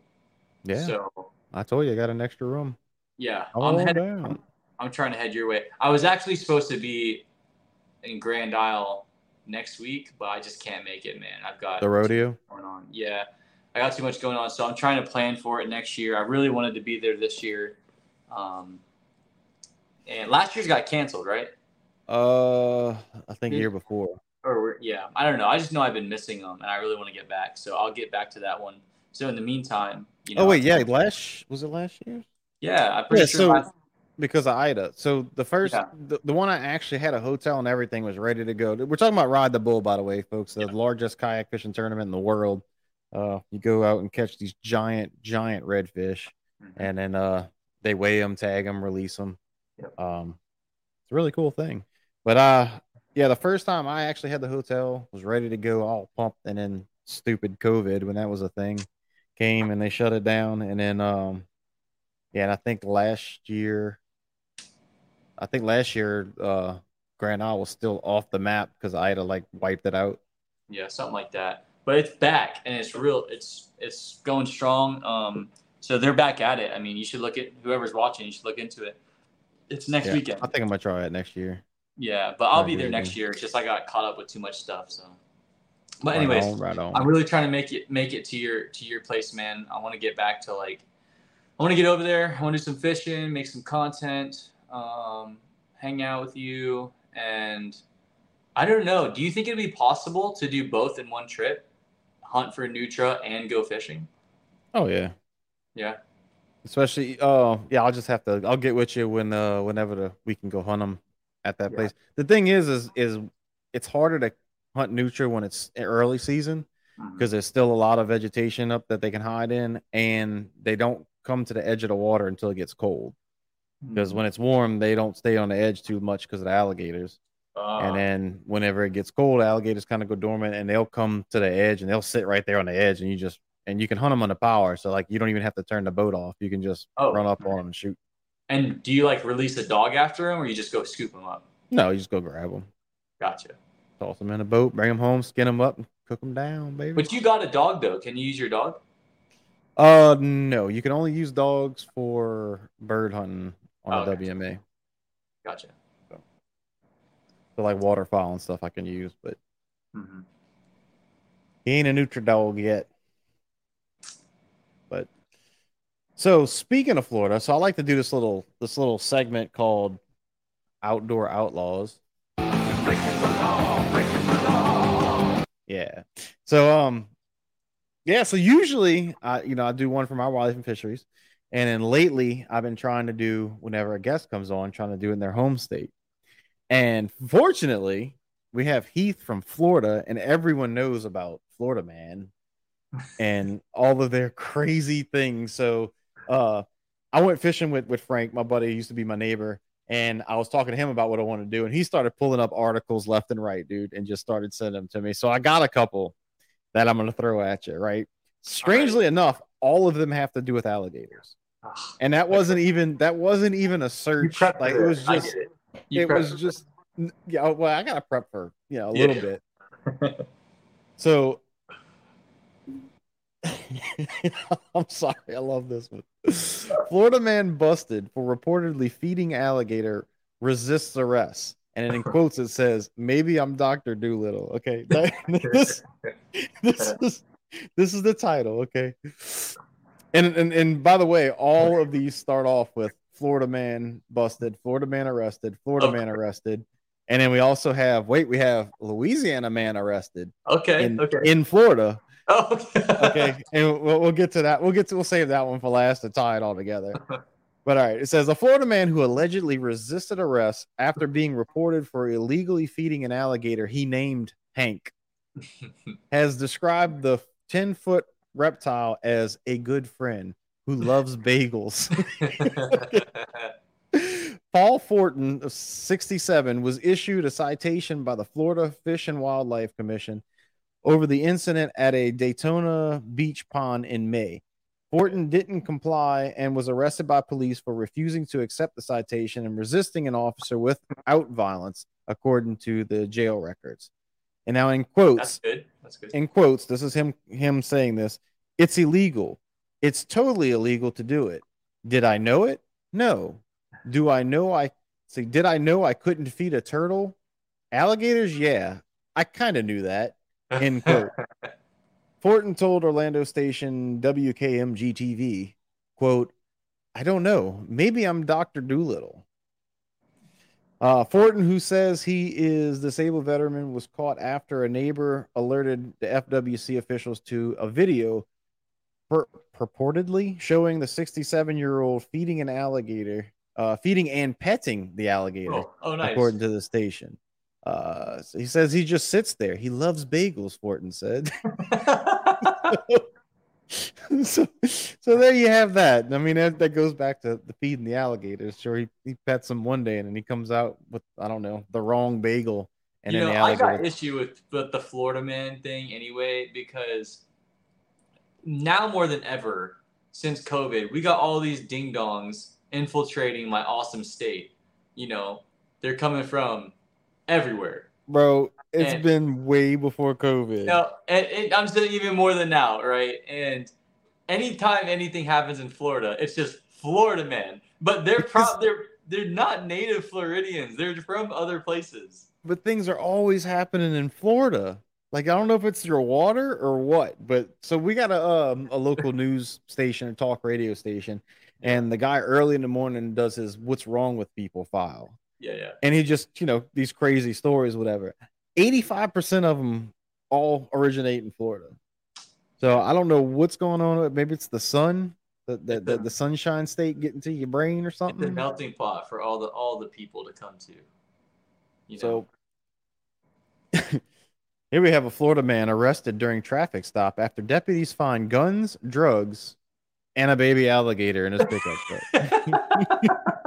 yeah, So I told you I got an extra room. yeah, I'm heading. down. I'm trying to head your way. I was actually supposed to be in Grand Isle next week, but I just can't make it, man. I've got The rodeo. going on. Yeah, I got too much going on, so I'm trying to plan for it next year. I really wanted to be there this year, um, and last year's got canceled, right? Uh, I think year before. Or yeah, I don't know. I just know I've been missing them, and I really want to get back. So I'll get back to that one. So in the meantime, you know. oh wait, yeah, last was it last year? yeah, I'm pretty Yeah, sure. so- last- Because of Ida. So the first, Yeah. the, the one I actually had a hotel and everything was ready to go. We're talking about Ride the Bull, by the way, folks. The Yeah. largest kayak fishing tournament in the world. Uh, you go out and catch these giant, giant redfish, and then uh, they weigh them, tag them, release them. Yep. Um, it's a really cool thing. But uh, yeah, the first time I actually had the hotel was ready to go, all pumped, and then stupid COVID when that was a thing came and they shut it down, and then um, yeah, and I think last year, I think last year, uh, Grand Isle was still off the map because I had Ida like wiped it out. Yeah, something like that. But it's back and it's real. It's it's going strong. Um, so they're back at it. I mean, you should look at whoever's watching. You should look into it. It's next Yeah, weekend. I think I'm gonna try it next year. Yeah, but I'll be there right, next year. It's just I got caught up with too much stuff. So, but Right anyways, on, right on. I'm really trying to make it make it to your to your place, man. I want to get back to like, I want to get over there. I want to do some fishing, make some content, um, hang out with you, and I don't know. Do you think it'd be possible to do both in one trip, hunt for nutria and go fishing? oh yeah, Yeah. especially uh yeah. I'll just have to. I'll get with you when uh whenever the, we can go hunt them at that Yeah. place. The thing is, is is it's harder to hunt nutria when it's early season because there's still a lot of vegetation up that they can hide in, and they don't come to the edge of the water until it gets cold. because Mhm. when it's warm, they don't stay on the edge too much because of the alligators. Uh, and then whenever it gets cold, alligators kind of go dormant and they'll come to the edge and they'll sit right there on the edge and you just and you can hunt them on the power. So like you don't even have to turn the boat off. You can just Oh. run up on them and shoot. And do you like release a dog after him, or you just go scoop him up? No, you just go grab them, Gotcha. toss them in a boat, bring them home, skin them up, cook them down, baby. But you got a dog though. Can you use your dog? uh, no, you can only use dogs for bird hunting on Oh. WMA. Gotcha. So like waterfowl and stuff I can use, but hmm He ain't a neutral dog yet. But so speaking of Florida, so I like to do this little this little segment called Outdoor Outlaws. Yeah. So um yeah, so usually I you know I do one for my wildlife and fisheries. And then lately I've been trying to do whenever a guest comes on, trying to do it in their home state. And fortunately, we have Heath from Florida, and everyone knows about Florida Man and all of their crazy things. So uh I went fishing with with Frank, my buddy, he used to be my neighbor, and I was talking to him about what I want to do, and he started pulling up articles left and right, dude, and just started sending them to me. So I got a couple that I'm gonna throw at you, right? Strangely enough, all of them have to do with alligators. And that wasn't even that wasn't even a search. Like it was just it. It was just yeah well i gotta prep for you know a Yeah. little bit <laughs> so <laughs> i'm sorry i love this one florida man busted for reportedly feeding alligator resists arrest and in <laughs> quotes it says maybe i'm dr Dolittle okay <laughs> this this is this is the title okay And, and and by the way, all of these start off with Florida man busted, Florida man arrested, Florida Okay. man arrested, and then we also have wait, we have Louisiana man arrested Okay. in okay. in Florida. Oh, okay. <laughs> Okay, and we'll, we'll get to that. We'll get to we'll save that one for last to tie it all together. <laughs> But all right, it says a Florida man who allegedly resisted arrest after being reported for illegally feeding an alligator he named Hank <laughs> has described the 10 foot reptile as a good friend who loves bagels. Paul Fortin, of 67, was issued a citation by the Florida Fish and Wildlife Commission over the incident at a Daytona beach pond in May. Fortin didn't comply and was arrested by police for refusing to accept the citation and resisting an officer without violence, according to the jail records. And now, in quotes, That's good. That's good. in quotes, this is him him saying this. It's illegal. It's totally illegal to do it. Did I know it? No. Do I know I see? Did I know I couldn't feed a turtle? Alligators? Yeah, I kind of knew that. End quote. Fortin told Orlando station WKMG TV, quote, I don't know. Maybe I'm Dr. Dolittle. Uh, Fortin, who says he is disabled veteran, was caught after a neighbor alerted the FWC officials to a video pur- purportedly showing the 67 year old feeding an alligator, uh, feeding and petting the alligator, Oh, oh, nice. according to the station. Uh, so he says he just sits there. He loves bagels, Fortin said. <laughs> so, so there you have that. I mean, that, that goes back to the feeding the alligators. Sure, he, he pets them one day and then he comes out with I don't know the wrong bagel, and you then know, the I alligator. got issue with, with the Florida man thing anyway because now more than ever since COVID, we got all these ding dongs infiltrating my awesome state. You know, they're coming from everywhere. Bro, it's And- been way before COVID. No, and, I'm saying even more than now, right? And anytime anything happens in Florida, it's just Florida man. But they're pro- they're they're not native Floridians. They're from other places. But things are always happening in Florida. Like I don't know if it's your water or what, but so we got a um, a local <laughs> news station, a talk radio station, and the guy early in the morning does his "What's wrong with people" file. Yeah, yeah. and he just you know these crazy stories whatever 85% of them all originate in florida so i don't know what's going on maybe it's the sun the the, the, the sunshine state getting to your brain or It's a something melting pot for all the all the people to come to. You know? so <laughs> here we have a florida man arrested during traffic stop after deputies find guns drugs and a baby alligator in his pickup truck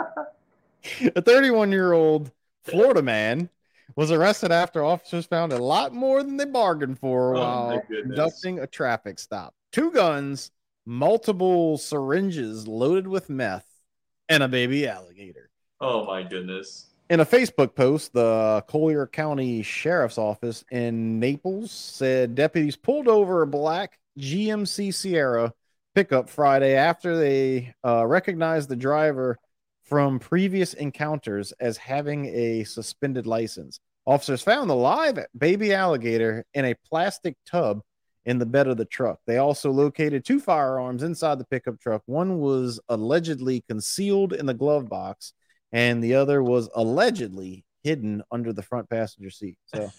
<laughs> <laughs> a 31 year old Florida man was arrested after officers found a lot more than they bargained for Oh, while conducting a traffic stop. Two guns, multiple syringes loaded with meth, and a baby alligator. oh my goodness. In a Facebook post, the Collier County Sheriff's Office in Naples said deputies pulled over a black GMC Sierra pickup Friday after they uh, recognized the driver from previous encounters as having a suspended license. Officers found the live baby alligator in a plastic tub in the bed of the truck. They also located two firearms inside the pickup truck. One was allegedly concealed in the glove box, and the other was allegedly hidden under the front passenger seat. So,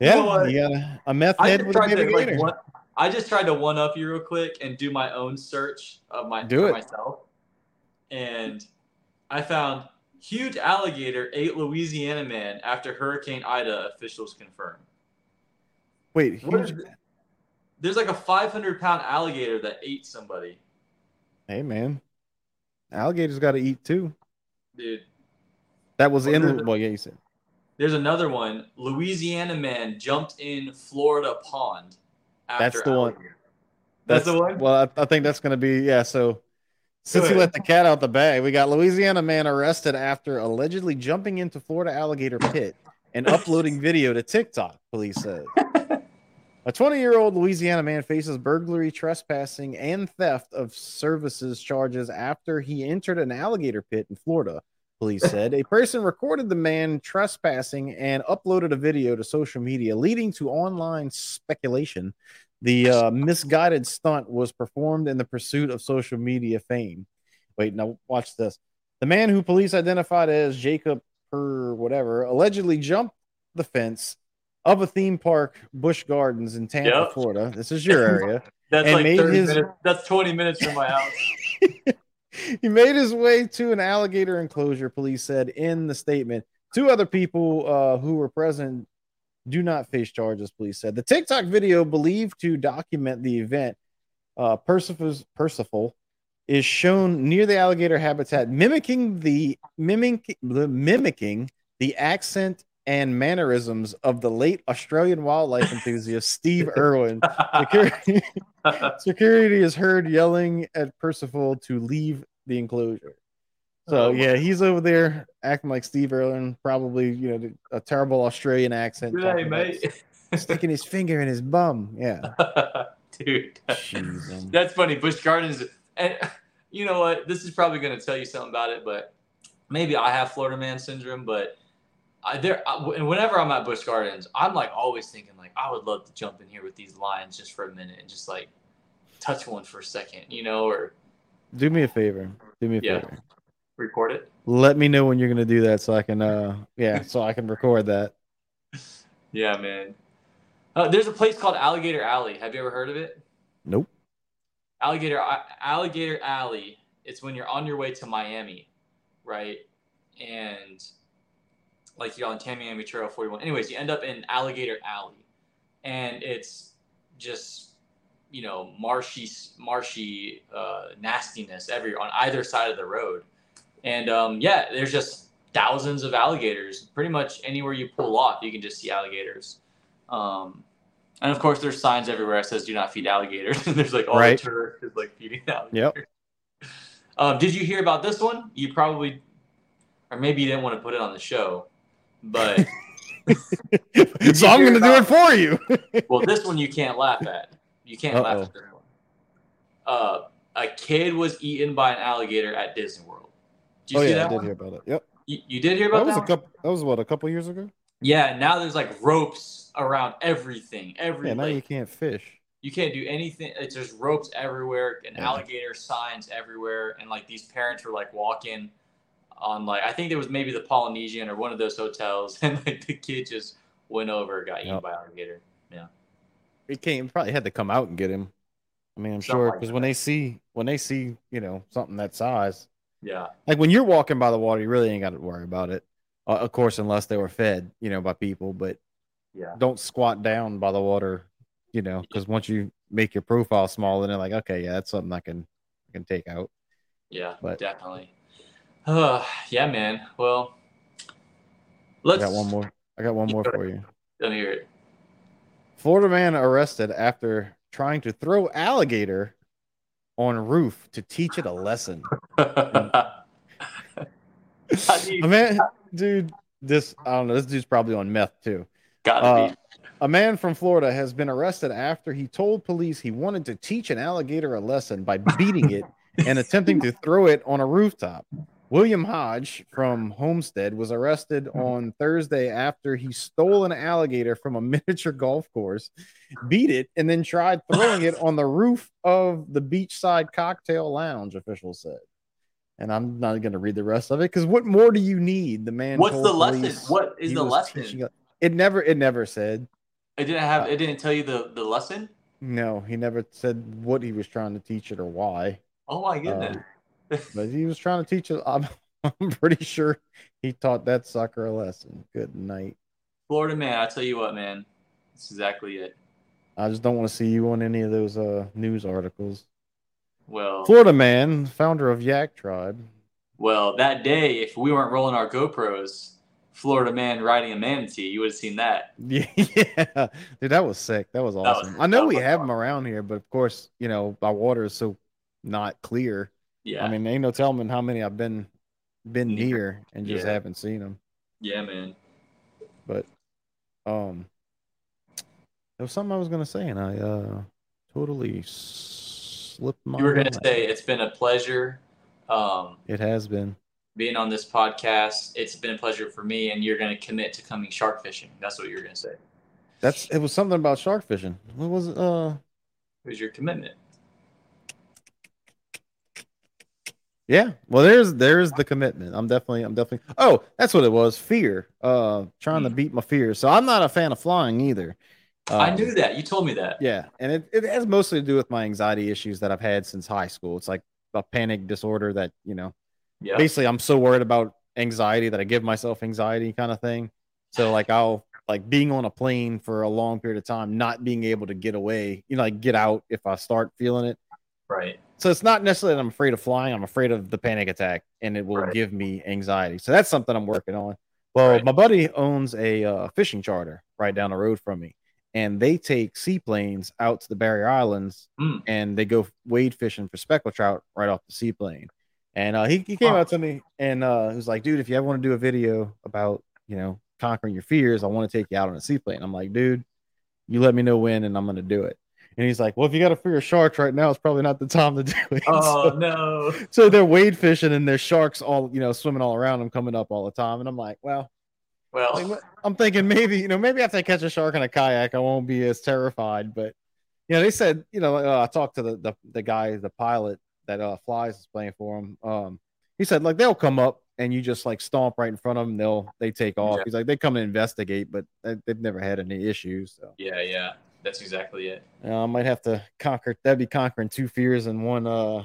yeah, <laughs> You know what? you got a, meth head with a baby to like one, I just tried to one up you real quick and do my own search of my Do it. myself, and I found huge alligator ate Louisiana man after Hurricane Ida. Officials confirm. Wait, huge- There's like a 500 pound alligator that ate somebody, hey man, alligators got to eat too. dude. That was in. Well, yeah, you said. There's another one. Louisiana man jumped in Florida pond. After That's the one. alligator. That's, the one. Well, I, I think that's going to be yeah. So since he let the cat out the bag, we got Louisiana man arrested after allegedly jumping into Florida alligator pit and uploading video to TikTok. Police said. <laughs> A 20 year old Louisiana man faces burglary, trespassing, and theft of services charges after he entered an alligator pit in Florida. Police said a person recorded the man trespassing and uploaded a video to social media, leading to online speculation The uh, misguided stunt was performed in the pursuit of social media fame. Wait, now watch this. The man who police identified as Jacob per whatever allegedly jumped the fence of a theme park, Busch Gardens in Tampa, Yep. Florida. This is your area. <laughs> That's like made 30 his- minutes. That's 20 minutes from my house. <laughs> he made his way to an alligator enclosure, police said in the statement. Two other people uh, who were present do not face charges, police said. The TikTok video believed to document the event, uh, Persephone, is shown near the alligator habitat, mimicking the mimicking, mimicking the accent and mannerisms of the late Australian wildlife enthusiast Steve <laughs> Irwin. Security, <laughs> security is heard yelling at Percival to leave the enclosure. So Oh, yeah, he's over there acting like Steve Irwin, probably you know a terrible Australian accent, talking mate. <laughs> sticking his finger in his bum. Yeah, <laughs> Dude. Jeez, That's funny. Busch Gardens. And you know what? This is probably going to tell you something about it, but maybe I have Florida man syndrome. But I, there, I, whenever I'm at Busch Gardens, I'm like always thinking like I would love to jump in here with these lions just for a minute and just like touch one for a second, you know, or do me a favor. Do me a Yeah. favor. Record it. Let me know when you're gonna do that, so I can uh yeah, so I can record that. <laughs> Yeah, man. Uh, there's a place called Alligator Alley. Have you ever heard of it? Nope. Alligator Alligator Alley. It's when you're on your way to Miami, right? And like you're on Tamiami Trail 41. Anyways, you end up in Alligator Alley, and it's just you know marshy, marshy uh, nastiness every on either side of the road, and um, yeah, there's just thousands of alligators. Pretty much anywhere you pull off, you can just see alligators. Um, and of course, there's signs everywhere that says "Do not feed alligators." and <laughs> there's like all Right. the tourists is like feeding <laughs> alligators. Yep. Um, did you hear about this one? You probably, or maybe you didn't want to put it on the show, but <laughs> so I'm gonna do it for you. well, this one you can't laugh at. You can't laugh Uh-oh. at this one. Uh, a kid was eaten by an alligator at Disney World. Did you oh see yeah, that I did one? hear about it. Yep. You, you did hear That about was that? a couple that was what, a couple years ago? Yeah, now there's like ropes around everything. Every Yeah, now like, you can't fish. you can't do anything. It's just ropes everywhere and Yeah. alligator signs everywhere. And like these parents were like walking on like I think there was maybe the Polynesian or one of those hotels, <laughs> and like the kid just went over, got eaten Yep. by alligator. Yeah. It came probably had to come out and get him. I mean, I'm Something sure because that. when they see when they see you know something that size, Yeah, like when you're walking by the water, you really ain't got to worry about it. Uh, of course, unless they were fed, you know, by people. But yeah, don't squat down by the water, you know, because once you make your profile small, then they're like, okay, yeah, that's something I can I can take out. yeah, But- definitely. Uh, yeah, man. Well, I let's. got one more. I got one more for you. Let me hear it. Florida man arrested after trying to throw alligator on roof to teach it a lesson. How do you- A man, dude, this I don't know. This dude's probably on meth too. Gotta Uh, be. A man from Florida has been arrested after he told police he wanted to teach an alligator a lesson by beating it and attempting to throw it on a rooftop. William Hodge from Homestead was arrested on Thursday after he stole an alligator from a <laughs> miniature golf course, beat it, and then tried throwing it on the roof of the beachside cocktail lounge, officials said. And I'm not going to read the rest of it because what more do you need? The man. What's told the lesson? What is the lesson? teaching It never. It never said. It didn't have. Uh, It didn't tell you the the lesson. No, he never said what he was trying to teach it or why. Oh my goodness. But he was trying to teach us. <laughs> I'm, I'm pretty sure he taught that sucker a lesson. Good night. Florida man, I tell you what, man, that's exactly it. I just don't want to see you on any of those uh, news articles. Well, Florida man, founder of Yak Tribe. well, that day, if we weren't rolling our GoPros, Florida man riding a manatee, you would have seen that. <laughs> Yeah, dude, that was sick. That was was- awesome. I know we was have them around here, but of course, you know, our water is so not clear. Yeah, I mean, ain't no telling how many I've been been Near. near and just Yeah. haven't seen them. yeah, man. But um, there was something I was gonna say, and I uh totally slipped my. You were gonna mind. say it's been a pleasure um, it has been. being on this podcast. It's been a pleasure for me, and you're gonna commit to coming shark fishing. That's what you're gonna say. That's it was something about shark fishing. What was it? Uh, was your commitment. Yeah, well, there's there's the commitment. I'm definitely I'm definitely. Oh, that's what it was. Fear. Uh, trying to Mm. beat my fear. So I'm not a fan of flying either. I Um, knew that. You told me that. Yeah, and it, it has mostly to do with my anxiety issues that I've had since high school. It's like a panic disorder that you know. Yeah. Basically, I'm so worried about anxiety that I give myself anxiety kind of thing. So like I'll like being on a plane for a long period of time, not being able to get away, you know, like get out if I start feeling it. Right. So it's not necessarily that I'm afraid of flying. I'm afraid of the panic attack, and it will Right. give me anxiety. So that's something I'm working on. Well, Right. my buddy owns a uh, fishing charter right down the road from me, and they take seaplanes out to the Barrier Islands, Mm. and they go wade fishing for speckled trout right off the seaplane. And uh, he, he came Huh. out to me and uh, he was like, "Dude, if you ever want to do a video about you know conquering your fears, I want to take you out on a seaplane." I'm like, "Dude, you let me know when, and I'm gonna do it." And he's like, "Well, if you got to fear sharks right now, it's probably not the time to do it." <laughs> Oh So- no. so they're wade fishing and there's sharks all you know swimming all around them coming up all the time and i'm like well Well, i'm thinking maybe you know maybe after i catch a shark in a kayak i won't be as terrified but you know they said you know uh, i talked to the, the the guy the pilot that uh flies is playing for him um he said like they'll come up and you just like stomp right in front of them they'll they take off Yeah. he's like they come and investigate but they, they've never had any issues so yeah, yeah. That's exactly it. I might have to conquer. That'd be conquering two fears in one uh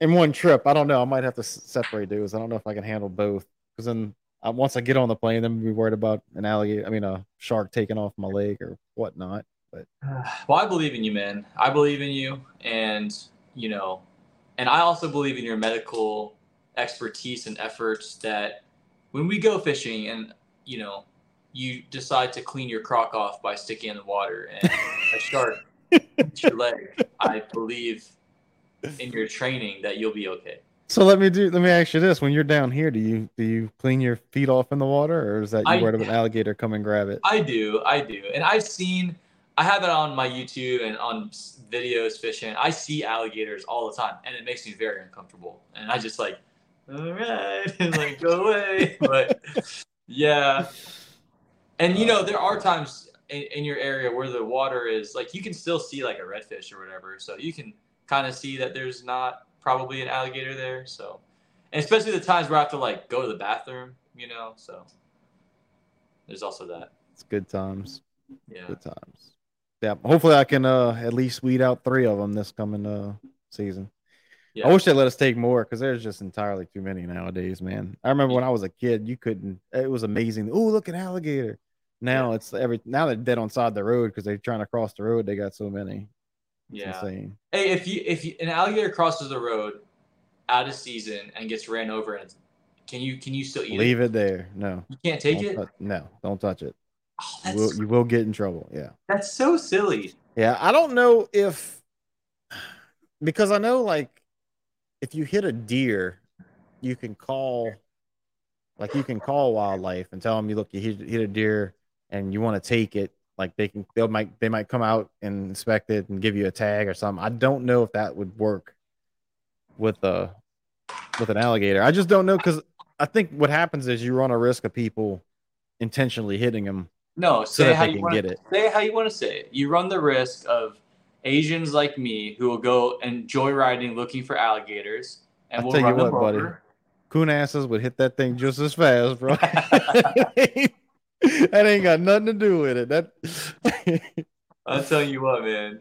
in one trip. I don't know. I might have to separate those. I don't know if I can handle both. Because then uh, once I get on the plane, then we'll be worried about an alligator. I mean, a shark taking off my leg or whatnot. But <sighs> Well, I believe in you, man. I believe in you, and you know, and I also believe in your medical expertise and efforts. That when we go fishing, and you know, you decide to clean your crock off by sticking in the water, and a shark eats your leg, I believe in your training that you'll be okay. so let me do. Let me ask you this: When you're down here, do you do you clean your feet off in the water, or is that you I- worried of an alligator come and grab it? I do, I do, and I've seen. I have it on my YouTube and on videos fishing. I see alligators all the time, and it makes me very uncomfortable. And I just like, all right, <laughs> and like go away. <laughs> But yeah, and you know there are times in, in your area where the water is like you can still see like a redfish or whatever, so you can kind of see that there's not probably an alligator there. So, and especially the times where I have to like go to the bathroom, you know. So there's also that. It's good times. Yeah. Good times. Yeah. Hopefully, I can uh at least weed out three of them this coming uh season. Yeah. I wish they let us take more because there's just entirely too many nowadays, man. I remember when I was a kid, you couldn't. It was amazing. Oh, look at alligator. Now it's every now they're dead on side the road because they're trying to cross the road. They got so many. It's Yeah. insane. Hey, if you if you, an alligator crosses the road out of season and gets ran over, and can you can you still eat Leave it? it there. No, You can't take don't it. no, don't touch it. Oh, You will, you will get in trouble. Yeah. that's so silly. Yeah, I don't know if because I know like if you hit a deer, you can call like you can call wildlife and tell them you look you hit, hit a deer and you want to take it. Like they can they'll might they might come out and inspect it and give you a tag or something. I don't know if that would work with a with an alligator. I just don't know because I think what happens is you run a risk of people intentionally hitting them No, say that how you want get to it. say it how you want to say it. You run the risk of Asians like me who will go and joyriding looking for alligators, and I'll we'll tell you run them what, buddy. over. coon asses would hit that thing just as fast, bro. <laughs> <laughs> <laughs> that ain't got nothing to do with it. That <laughs> I'll tell you what, man.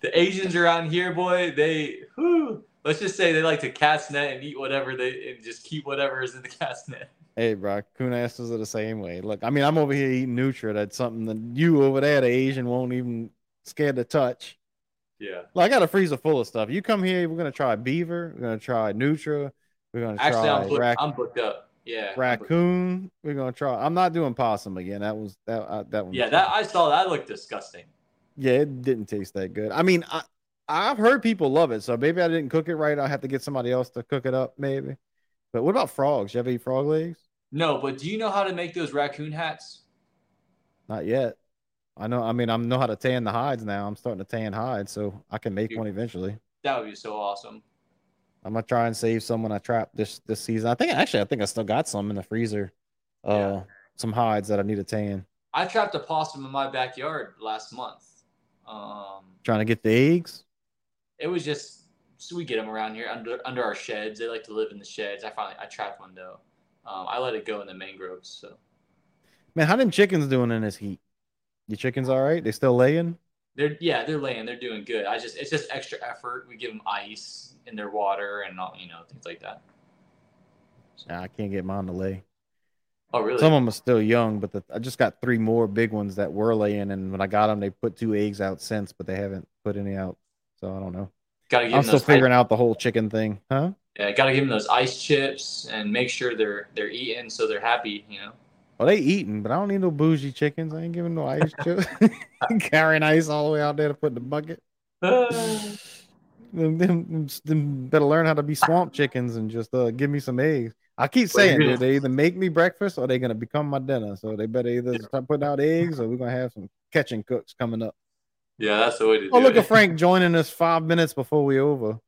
The Asians around here, boy, they whew, let's just say they like to cast net and eat whatever they and just keep whatever is in the cast net. hey, bro, asses are the same way. Look, I mean, I'm over here eating nutria. That's something that you over there, the Asian, won't even scared to touch. Yeah. Like, I got a freezer full of stuff. You come here, we're gonna try beaver. We're gonna try nutria. We're gonna Actually, try I'm booked, rac- I'm booked up. Yeah. Raccoon. We're gonna try. I'm not doing possum again. That was that. Uh, that one. Yeah, that I saw that looked disgusting. Yeah, it didn't taste that good. I mean, I I've heard people love it, so maybe I didn't cook it right. I have to get somebody else to cook it up, maybe. But what about frogs? You ever eat frog legs? No, but do you know how to make those raccoon hats? Not yet. I know. I mean, I know how to tan the hides now. I'm starting to tan hides, so I can make Dude. one eventually. That would be so awesome. I'm gonna try and save some when I trap this this season. I think actually, I think I still got some in the freezer. Uh, Yeah. some hides that I need to tan. I trapped a possum in my backyard last month. Um, Trying to get the eggs. it was just so we get them around here under under our sheds. They like to live in the sheds. I finally I trapped one though. Um, I let it go in the mangroves. So Man, how them chickens doing in this heat? Your chickens all right? They still laying? they're yeah they're laying. They're doing good. I just it's just extra effort. We give them ice in their water and all you know things like that. Nah, I can't get mine to lay. Oh really? Some of them are still young, but the, I just got three more big ones that were laying, and when I got them, they put two eggs out since, but they haven't put any out. So I don't know. Gotta give I'm still figuring out the whole chicken thing, huh? Yeah, gotta give them those ice chips and make sure they're they're eating so they're happy. You know. Well, they eating, but I don't need no bougie chickens. I ain't giving no ice chips. <laughs> <laughs> Carrying ice all the way out there to put in the bucket. <laughs> Them, them, them better learn how to be swamp chickens and just uh, give me some eggs. I keep saying, you're they either make me breakfast or they're gonna become my dinner. So they better either start putting out eggs or we're gonna have some catching cooks coming up. yeah, that's the way to do Oh, look it. at Frank joining us five minutes before we over.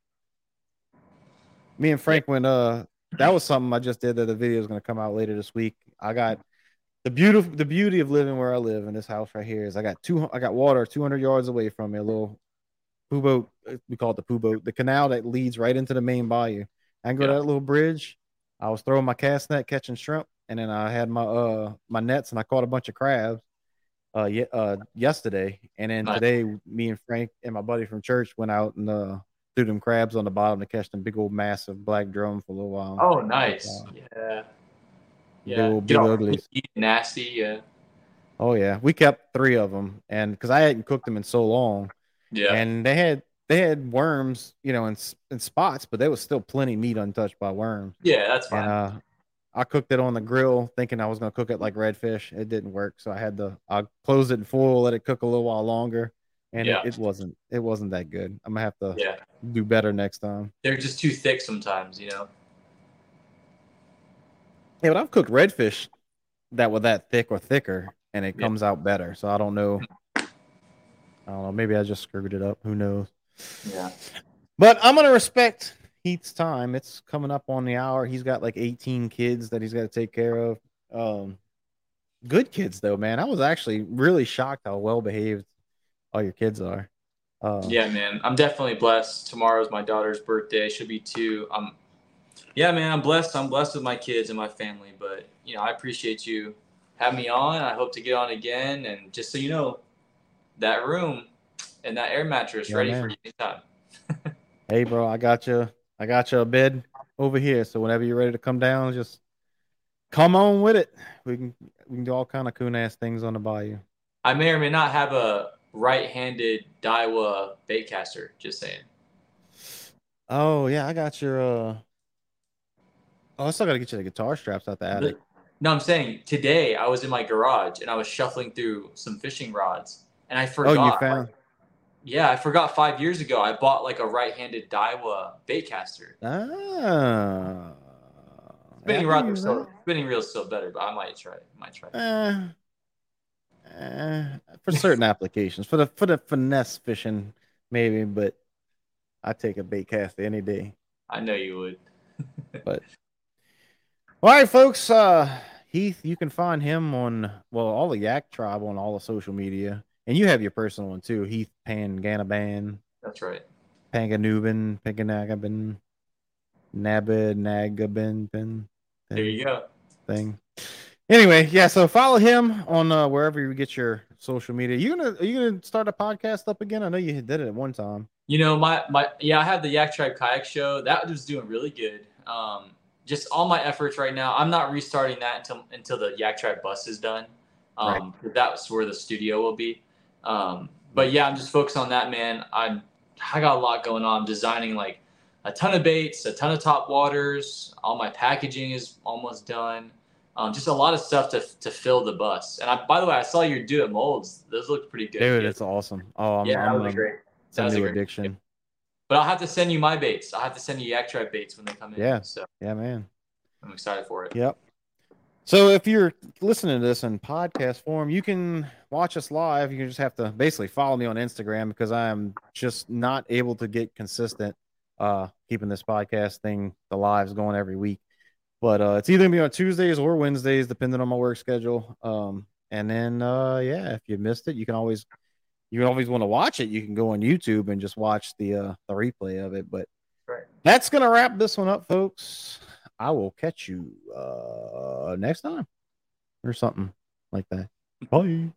Me and Frank went. Uh, that was something I just did. That the video is gonna come out later this week. I got the beautiful, the beauty of living where I live in this house right here is I got two. I got water 200 yards away from me. A little poo boat. uh, We call it the poo boat. The canal that leads right into the main bayou. I can go to that little bridge. I was throwing my cast net, catching shrimp, and then I had my uh my nets, and I caught a bunch of crabs. Uh, ye- uh, yesterday, and then Nice. today, me and Frank and my buddy from church went out and uh threw them crabs on the bottom to catch them big old massive black drum for a little while. Oh, nice. Yeah. Big Yeah. old- big all uglies. nasty. Yeah. Oh yeah, we kept three of them, and because I hadn't cooked them in so long, Yeah. and they had they had worms, you know, in in spots, but there was still plenty meat untouched by worms. yeah, that's fine. And uh, I cooked it on the grill, thinking I was gonna cook it like redfish. It didn't work, so I had to I closed it in full, let it cook a little while longer, and Yeah. it, it wasn't it wasn't that good. I'm gonna have to yeah. do better next time. They're just too thick sometimes, you know? Yeah, but I've cooked redfish that were that thick or thicker, and it Yeah. comes out better. So I don't know. I don't know. Maybe I just screwed it up. Who knows? Yeah. But I'm gonna respect Heath's time. It's coming up on the hour. He's got like 18 kids that he's got to take care of. Um, good kids though, man. I was actually really shocked how well behaved all your kids are. Uh, Yeah, man. I'm definitely blessed. Tomorrow's my daughter's birthday. She'll be two. I'm yeah, man, I'm blessed. I'm blessed with my kids and my family. But you know, I appreciate you having me on. I hope to get on again. And just so you know, that room and that air mattress Yeah, ready man. for you anytime. <laughs> Hey, bro, I got you. I got you a bed over here. So whenever you're ready to come down, just come on with it. We can we can do all kind of coon ass things on the bayou. I may or may not have a right-handed Daiwa baitcaster. Just saying. Oh yeah, I got your. uh Oh, I still got to get you the guitar straps out the attic. No, I'm saying today I was in my garage and I was shuffling through some fishing rods and I Oh, forgot. you found? Yeah, I forgot five years ago I bought like a right-handed Daiwa baitcaster. Ah. Spinning rods can are still spinning reels still better, but I might try it. Might try. It. Eh, eh, for certain applications, for the for the finesse fishing, maybe, but I take a bait caster any day. I know you would. <laughs> but All right, folks. Uh, Heath, you can find him on well all the Yak Tribe on all the social media, and you have your personal one too. Heath Panganaban, That's right. Panganubin, Panganagabin, Nabid, Nagabin, bin, There you go. thing. Anyway, yeah. So follow him on uh, wherever you get your social media. You gonna are you gonna start a podcast up again? I know you did it at one time. You know, my my yeah, I have the Yak Tribe Kayak Show. That was doing really good. Um, just all my efforts right now. I'm not restarting that until until the Yak Tribe bus is done. Um, that's where the studio will be. Um, but yeah, I'm just focused on that, man. I'm I got a lot going on. I'm designing like a ton of baits, a ton of top waters. All my packaging is almost done. Um, just a lot of stuff to to fill the bus. And I, by the way, I saw your do it molds. Those look pretty good. Dude, it's awesome. Oh, I'm, yeah, I'm, that was um, great. That was a great addiction. But I'll have to send you my baits. I'll have to send you Yak Tribe baits when they come in. Yeah. So Yeah, man. I'm excited for it. Yep. So if you're listening to this in podcast form, you can watch us live. You just have to basically follow me on Instagram because I am just not able to get consistent uh keeping this podcast thing the lives going every week. But uh it's either gonna be on Tuesdays or Wednesdays, depending on my work schedule. Um and then uh yeah, if you missed it, you can always you can always want to watch it. You can go on YouTube and just watch the uh the replay of it. But right. that's gonna wrap this one up, folks. I will catch you uh, next time or something like that. Bye.